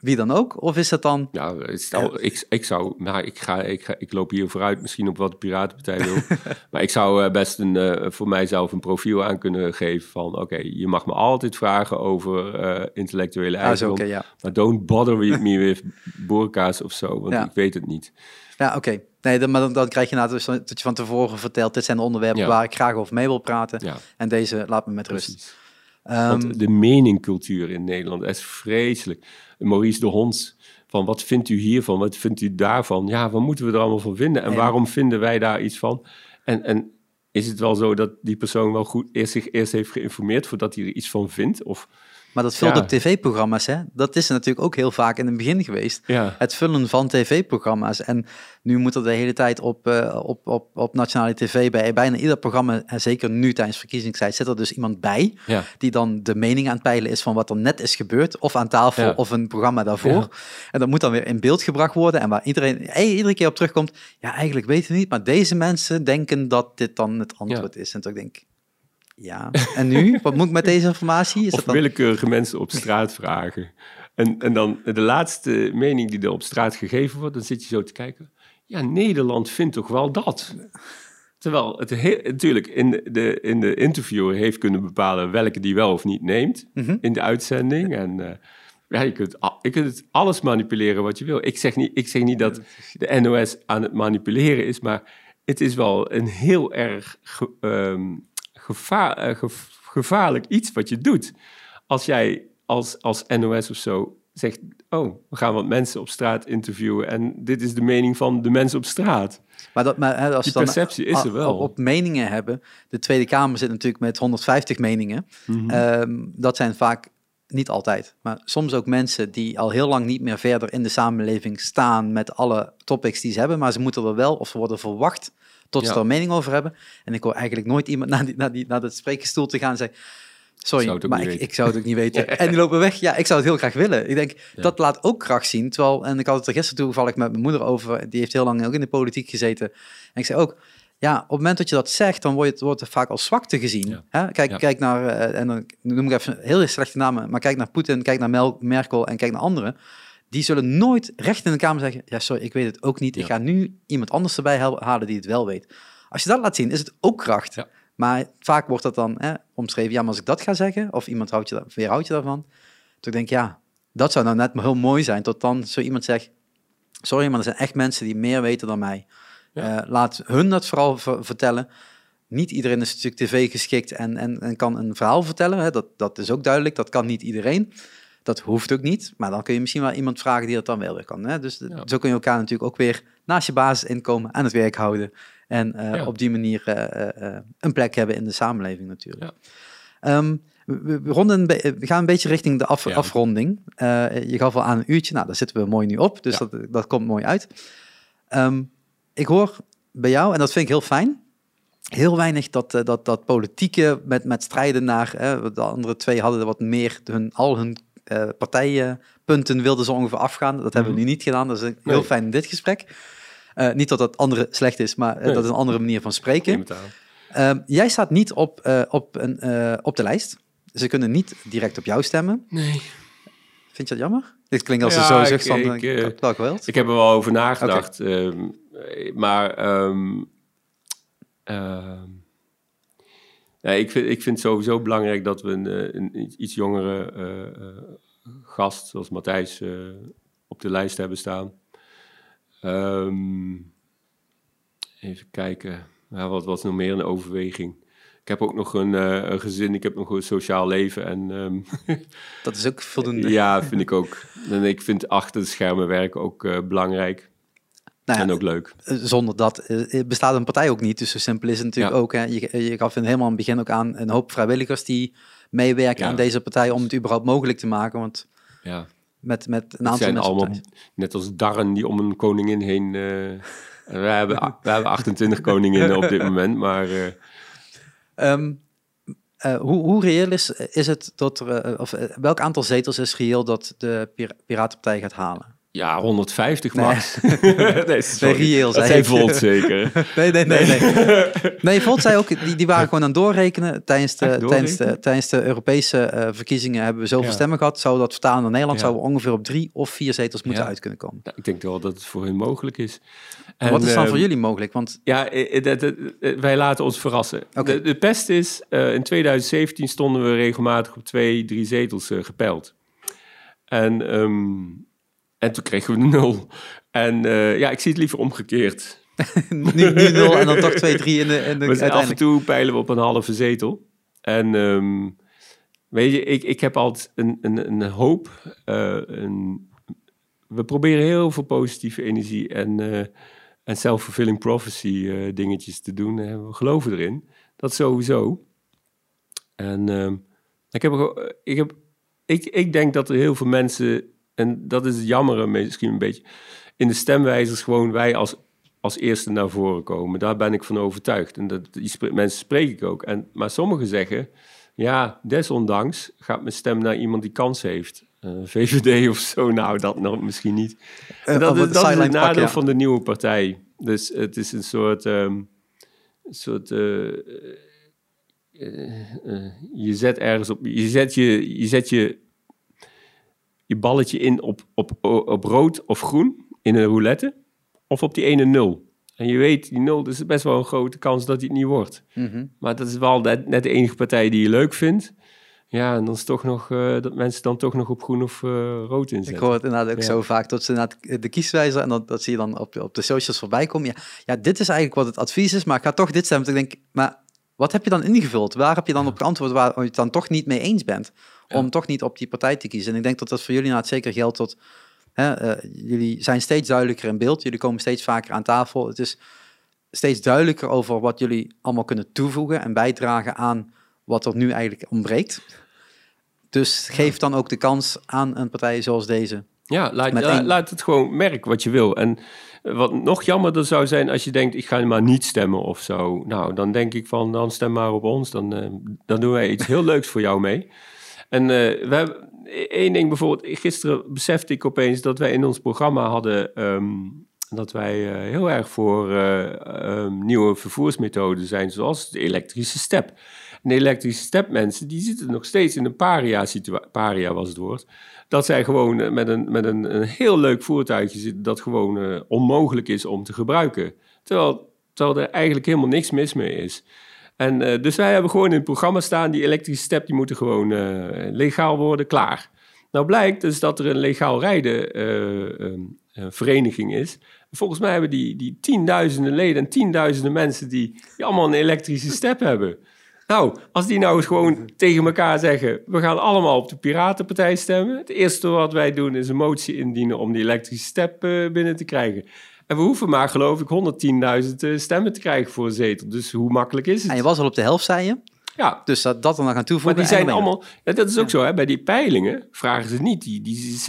wie dan ook? Of is het dan... Ja, stel, ik, ik zou... Nou, ik, ga, ik, ga, ik loop hier vooruit misschien op wat de Piratenpartij wil. maar ik zou uh, best een, uh, voor mijzelf een profiel aan kunnen geven van... Oké, je mag me altijd vragen over uh, intellectuele ah, eigendom. Okay, ja. Maar don't bother me with boerka's of zo, want ja. ik weet het niet. Ja, oké. Okay. Nee, dan, maar dan, dan, krijg je nou dus dat je van tevoren vertelt... dit zijn de onderwerpen waar ik graag over mee wil praten. En deze laat me met rust. Precies. Want ehm, de meningcultuur in Nederland is vreselijk. Maurice de Hond, van wat vindt u hiervan, wat vindt u daarvan? Ja, wat moeten we er allemaal van vinden en waarom vinden wij daar iets van? En, en is het wel zo dat die persoon wel goed eerst zich eerst heeft geïnformeerd voordat hij er iets van vindt? Of maar dat vult op tv-programma's, hè? Dat is natuurlijk ook heel vaak in het begin geweest. Het vullen van tv-programma's. En nu moet er de hele tijd op, uh, op, op, op nationale tv, bij bijna ieder programma, en zeker nu tijdens verkiezingstijd, zit er dus iemand bij die dan de mening aan het peilen is van wat er net is gebeurd, of aan tafel, of een programma daarvoor. En dat moet dan weer in beeld gebracht worden. En waar iedereen hey, iedere keer op terugkomt, ja, eigenlijk weten we niet, maar deze mensen denken dat dit dan het antwoord is. En toch denk ik, ja, en nu? Wat moet ik met deze informatie? Is of dan... willekeurige mensen op straat vragen. En, en dan de laatste mening die er op straat gegeven wordt, dan zit je zo te kijken. Ja, Nederland vindt toch wel dat. Terwijl het natuurlijk in de, in de interviewer heeft kunnen bepalen welke die wel of niet neemt mhm. in de uitzending. En uh, ja, je kunt, je kunt alles manipuleren wat je wil. Ik zeg niet, ik zeg niet dat de NOS aan het manipuleren is, maar het is wel een heel erg um, gevaar, uh, gevaarlijk iets wat je doet. Als jij als, als NOS of zo zegt, oh, we gaan wat mensen op straat interviewen en dit is de mening van de mensen op straat. Maar, dat, maar hè, als Die perceptie is er wel. Op, meningen hebben, de Tweede Kamer zit natuurlijk met 150 meningen. Mhm. Ehm, dat zijn vaak niet altijd, maar soms ook mensen die al heel lang niet meer verder in de samenleving staan met alle topics die ze hebben, maar ze moeten er wel of ze worden verwacht tot ze er een mening over hebben. En ik hoor eigenlijk nooit iemand naar, die, naar, die, naar het spreekgestoel te gaan en zeggen... Sorry, maar ik, ik, zou het ook niet weten. en die lopen weg. Ja, ik zou het heel graag willen. Ik denk, dat laat ook kracht zien. Terwijl, en ik had het er gisteren toevallig met mijn moeder over. Die heeft heel lang ook in de politiek gezeten. En ik zei ook, ja, op het moment dat je dat zegt, dan wordt het, wordt het vaak als zwakte gezien. Hè? Kijk, kijk naar, uh, en dan noem ik even heel slechte namen, maar kijk naar Poetin, kijk naar Merkel en kijk naar anderen die zullen nooit recht in de Kamer zeggen: Ja, sorry, ik weet het ook niet. Ik ga nu iemand anders erbij halen die het wel weet. Als je dat laat zien, is het ook kracht. Ja. Maar vaak wordt dat dan hè, omschreven: Ja, maar als ik dat ga zeggen, of iemand houdt je, weerhoudt je daarvan. Toen denk ik: Ja, dat zou nou net heel mooi zijn. Tot dan zo iemand zegt: Sorry, maar er zijn echt mensen die meer weten dan mij. Uh, laat hun dat vooral vertellen. Niet iedereen is natuurlijk tv geschikt en, en, en kan een verhaal vertellen. Hè. Dat, dat is ook duidelijk. Dat kan niet iedereen. Dat hoeft ook niet, maar dan kun je misschien wel iemand vragen die dat dan wel weer kan. Hè? Dus zo kun je elkaar natuurlijk ook weer naast je basisinkomen aan het werk houden. En uh, op die manier uh, uh, een plek hebben in de samenleving natuurlijk. Ja. Um, we, ronden, we gaan een beetje richting de af, afronding. je gaf al aan een uurtje, nou daar zitten we mooi nu op, dus dat, dat komt mooi uit. Um, ik hoor bij jou, en dat vind ik heel fijn, heel weinig dat, dat, dat politieke met, met strijden naar, de andere twee hadden wat meer hun, al hun uh, partijenpunten wilden ze ongeveer afgaan. Dat hebben we mhm. nu niet gedaan. Dat is heel fijn in dit gesprek. Uh, niet dat dat andere slecht is, maar uh, dat is een andere manier van spreken. Uh, jij staat niet op, op, een, op de lijst. Ze kunnen niet direct op jou stemmen. Nee. Vind je dat jammer? Dit klinkt als ja, zo zegt van, ik, ik, geweld. Ik heb er wel over nagedacht. Okay. Ehm, maar um, ja, ik, vind, ik vind het sowieso belangrijk dat we een, een iets jongere gast, zoals Matthijs, op de lijst hebben staan. Um, even kijken. Ja, wat was nog meer een overweging? Ik heb ook nog een, uh, een gezin, ik heb nog een sociaal leven. En, um, dat is ook voldoende. ja, vind ik ook. En ik vind achter de schermen werken ook belangrijk. Nou ja, en ook leuk. Eh, zonder dat bestaat een partij ook niet. Dus zo simpel is het natuurlijk ook. Hè. Je, je gaf helemaal aan het begin ook aan een hoop vrijwilligers die meewerken aan deze partij om het überhaupt mogelijk te maken. Want ja. met, met een aantal zijn allemaal net als darren die om een koningin heen. Uh, we, hebben, we hebben 28 koninginnen op dit moment, maar. Uh, um, uh, hoe, hoe, reëel is, is het dat er, of welk aantal zetels is reëel dat de Piratenpartij gaat halen? Ja, 150 max. Nee, nee, nee reëel Dat zijn Volt zeker. nee, nee, nee. Nee, nee Volt zei ook, die, die waren gewoon aan het doorrekenen. Tijdens de, tijdens de, tijdens de Europese uh, verkiezingen hebben we zoveel stemmen gehad. Zou dat vertalen naar Nederland, ja. zouden we ongeveer op drie of vier zetels moeten uit kunnen komen. ik denk wel dat het voor hun mogelijk is. En, wat is dan uh, voor jullie mogelijk? Want... Ja, uh, wij laten ons verrassen. Okay. De, de, pest is, in 2017 stonden we regelmatig op twee, drie zetels gepeld. En... Um, en toen kregen we een nul. En uh, ja, ik zie het liever omgekeerd. nu, nu nul en dan toch 2, 3 in de, in de uiteindelijk. Af en toe peilen we op een halve zetel. En um, weet je, ik, ik heb altijd een, een, een hoop. Uh, een, we proberen heel veel positieve energie en, uh, en self-fulfilling prophecy dingetjes te doen. we geloven erin. Dat sowieso. En um, ik, heb, ik, heb, ik, ik denk dat er heel veel mensen en dat is het jammere misschien een beetje, in de stemwijzers gewoon wij als, als eerste naar voren komen. Daar ben ik van overtuigd. En dat, die mensen spreek ik ook. En, maar sommigen zeggen, ja, desondanks gaat mijn stem naar iemand die kans heeft. Uh, eh, VVD of zo, nou, dat nog misschien niet. Uh, dat, is, dat is het nadeel van de nieuwe partij. Dus het is een soort... Um, een soort uh, je zet ergens op... Je zet je, je, zet je je balletje in op, op, op rood of groen in een roulette. Of op die ene nul. En je weet, die nul is best wel een grote kans dat hij het niet wordt. Mhm. Maar dat is wel net, net, de enige partij die je leuk vindt. Ja, en dan is toch nog uh, dat mensen dan toch nog op groen of uh, rood inzetten. Ik hoor het inderdaad ook zo vaak dat ze de kieswijzer en dat, dat zie je dan op, op de socials voorbij komen. Ja, ja, dit is eigenlijk wat het advies is, maar ik ga toch dit stemmen. Ik denk, maar wat heb je dan ingevuld? Waar heb je dan op geantwoord waar je het dan toch niet mee eens bent? Om toch niet op die partij te kiezen. En ik denk dat dat voor jullie nou het zeker geldt tot... Hè, uh, jullie zijn steeds duidelijker in beeld. Jullie komen steeds vaker aan tafel. Het is steeds duidelijker over wat jullie allemaal kunnen toevoegen en bijdragen aan wat er nu eigenlijk ontbreekt. Dus geef dan ook de kans aan een partij zoals deze. Ja, laat, laat het gewoon merken wat je wil. En wat nog jammerder zou zijn als je denkt, ik ga maar niet stemmen of zo. Nou, dan denk ik van, dan stem maar op ons. Dan, uh, dan doen wij iets heel leuks voor jou mee. En uh, we hebben één ding bijvoorbeeld, gisteren besefte ik opeens dat wij in ons programma hadden... Um, dat wij uh, heel erg voor um, nieuwe vervoersmethoden zijn, zoals de elektrische step. En de elektrische step mensen, die zitten nog steeds in een paria-situatie, paria was het woord dat zij gewoon eh, met een, met een, een heel leuk voertuigje zitten dat gewoon onmogelijk is om te gebruiken. Terwijl, terwijl er eigenlijk helemaal niks mis mee is. En uh, dus wij hebben gewoon in het programma staan, die elektrische step, die moeten gewoon uh, legaal worden, klaar. Nou blijkt dus dat er een legaal rijden um, vereniging is. Volgens mij hebben die, die tienduizenden leden en tienduizenden mensen die, die allemaal een elektrische step hebben. Nou, als die nou gewoon tegen elkaar zeggen: we gaan allemaal op de Piratenpartij stemmen. Het eerste wat wij doen is een motie indienen om die elektrische step binnen te krijgen. En we hoeven maar, geloof ik, 110.000 uh, stemmen te krijgen voor een zetel. Dus hoe makkelijk is het? En je was al op de helft, zei je? Ja. Dus dat, dat dan gaan toevoegen. Maar die zijn allemaal. Ja, dat is ook zo, hè? Bij die peilingen vragen ze niet die, die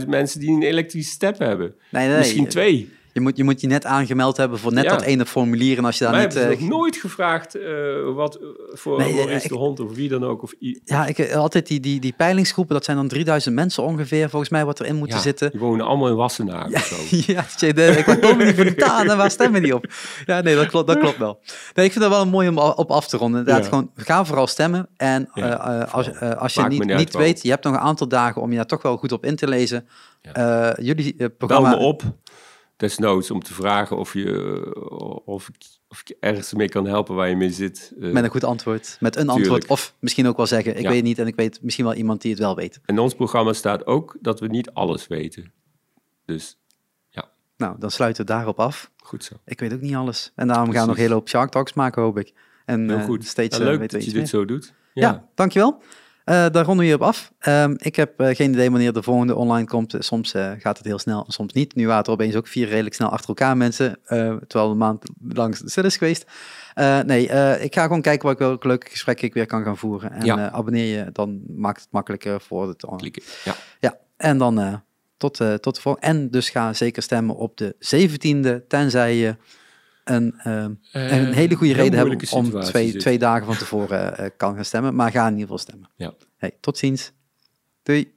60.000 mensen die een elektrische step hebben. Nee, nee, Misschien twee. Je moet, je moet je net aangemeld hebben voor net dat ene formulier. En als je daar Mij niet... hebben Uh, nooit gevraagd uh, wat voor nee, is de hond of wie dan ook. Of ja, ik, altijd die, die, die peilingsgroepen, dat zijn dan 3000 mensen ongeveer, volgens mij, wat erin moeten ja, zitten. Die wonen allemaal in Wassenaar ja, of zo. ja, de, ik niet en waar stemmen die op? Ja, nee, dat klopt, dat klopt wel. Nee, ik vind dat wel mooi om op af te ronden. Inderdaad, ja. gewoon, ga vooral stemmen. En uh, als, als je niet, niet weet, je hebt nog een aantal dagen om je daar toch wel goed op in te lezen. Jullie programma... Bel me op, desnoods, om te vragen of, je, of, of ik ergens mee kan helpen waar je mee zit. Uh, met een goed antwoord, met een Tuurlijk. antwoord. Of misschien ook wel zeggen, ik ja. weet niet en ik weet misschien wel iemand die het wel weet. In ons programma staat ook dat we niet alles weten. Dus ja. Nou, dan sluiten we daarop af. Goed zo. Ik weet ook niet alles. En daarom gaan we nog een hele hoop Shark Talks maken, hoop ik. En Heel goed. steeds ja, leuk dat je meer. dit zo doet. Ja, ja dankjewel. Uh, daar ronden we hier op af. Um, ik heb uh, geen idee wanneer de volgende online komt. Soms uh, gaat het heel snel, soms niet. Nu waren er opeens ook vier redelijk snel achter elkaar mensen, terwijl een maand lang stil is geweest. nee, ik ga gewoon kijken welke leuke gesprekken ik weer kan gaan voeren. En ja. abonneer je, dan maakt het makkelijker voor het... Klikken, ja. Ja, en dan tot, tot de volgende. En dus ga zeker stemmen op de 17e, tenzij je een, uh, een hele goede reden hebben om twee, twee dagen van tevoren uh, kan gaan stemmen. Maar ga in ieder geval stemmen. Ja. Hey, tot ziens. Doei.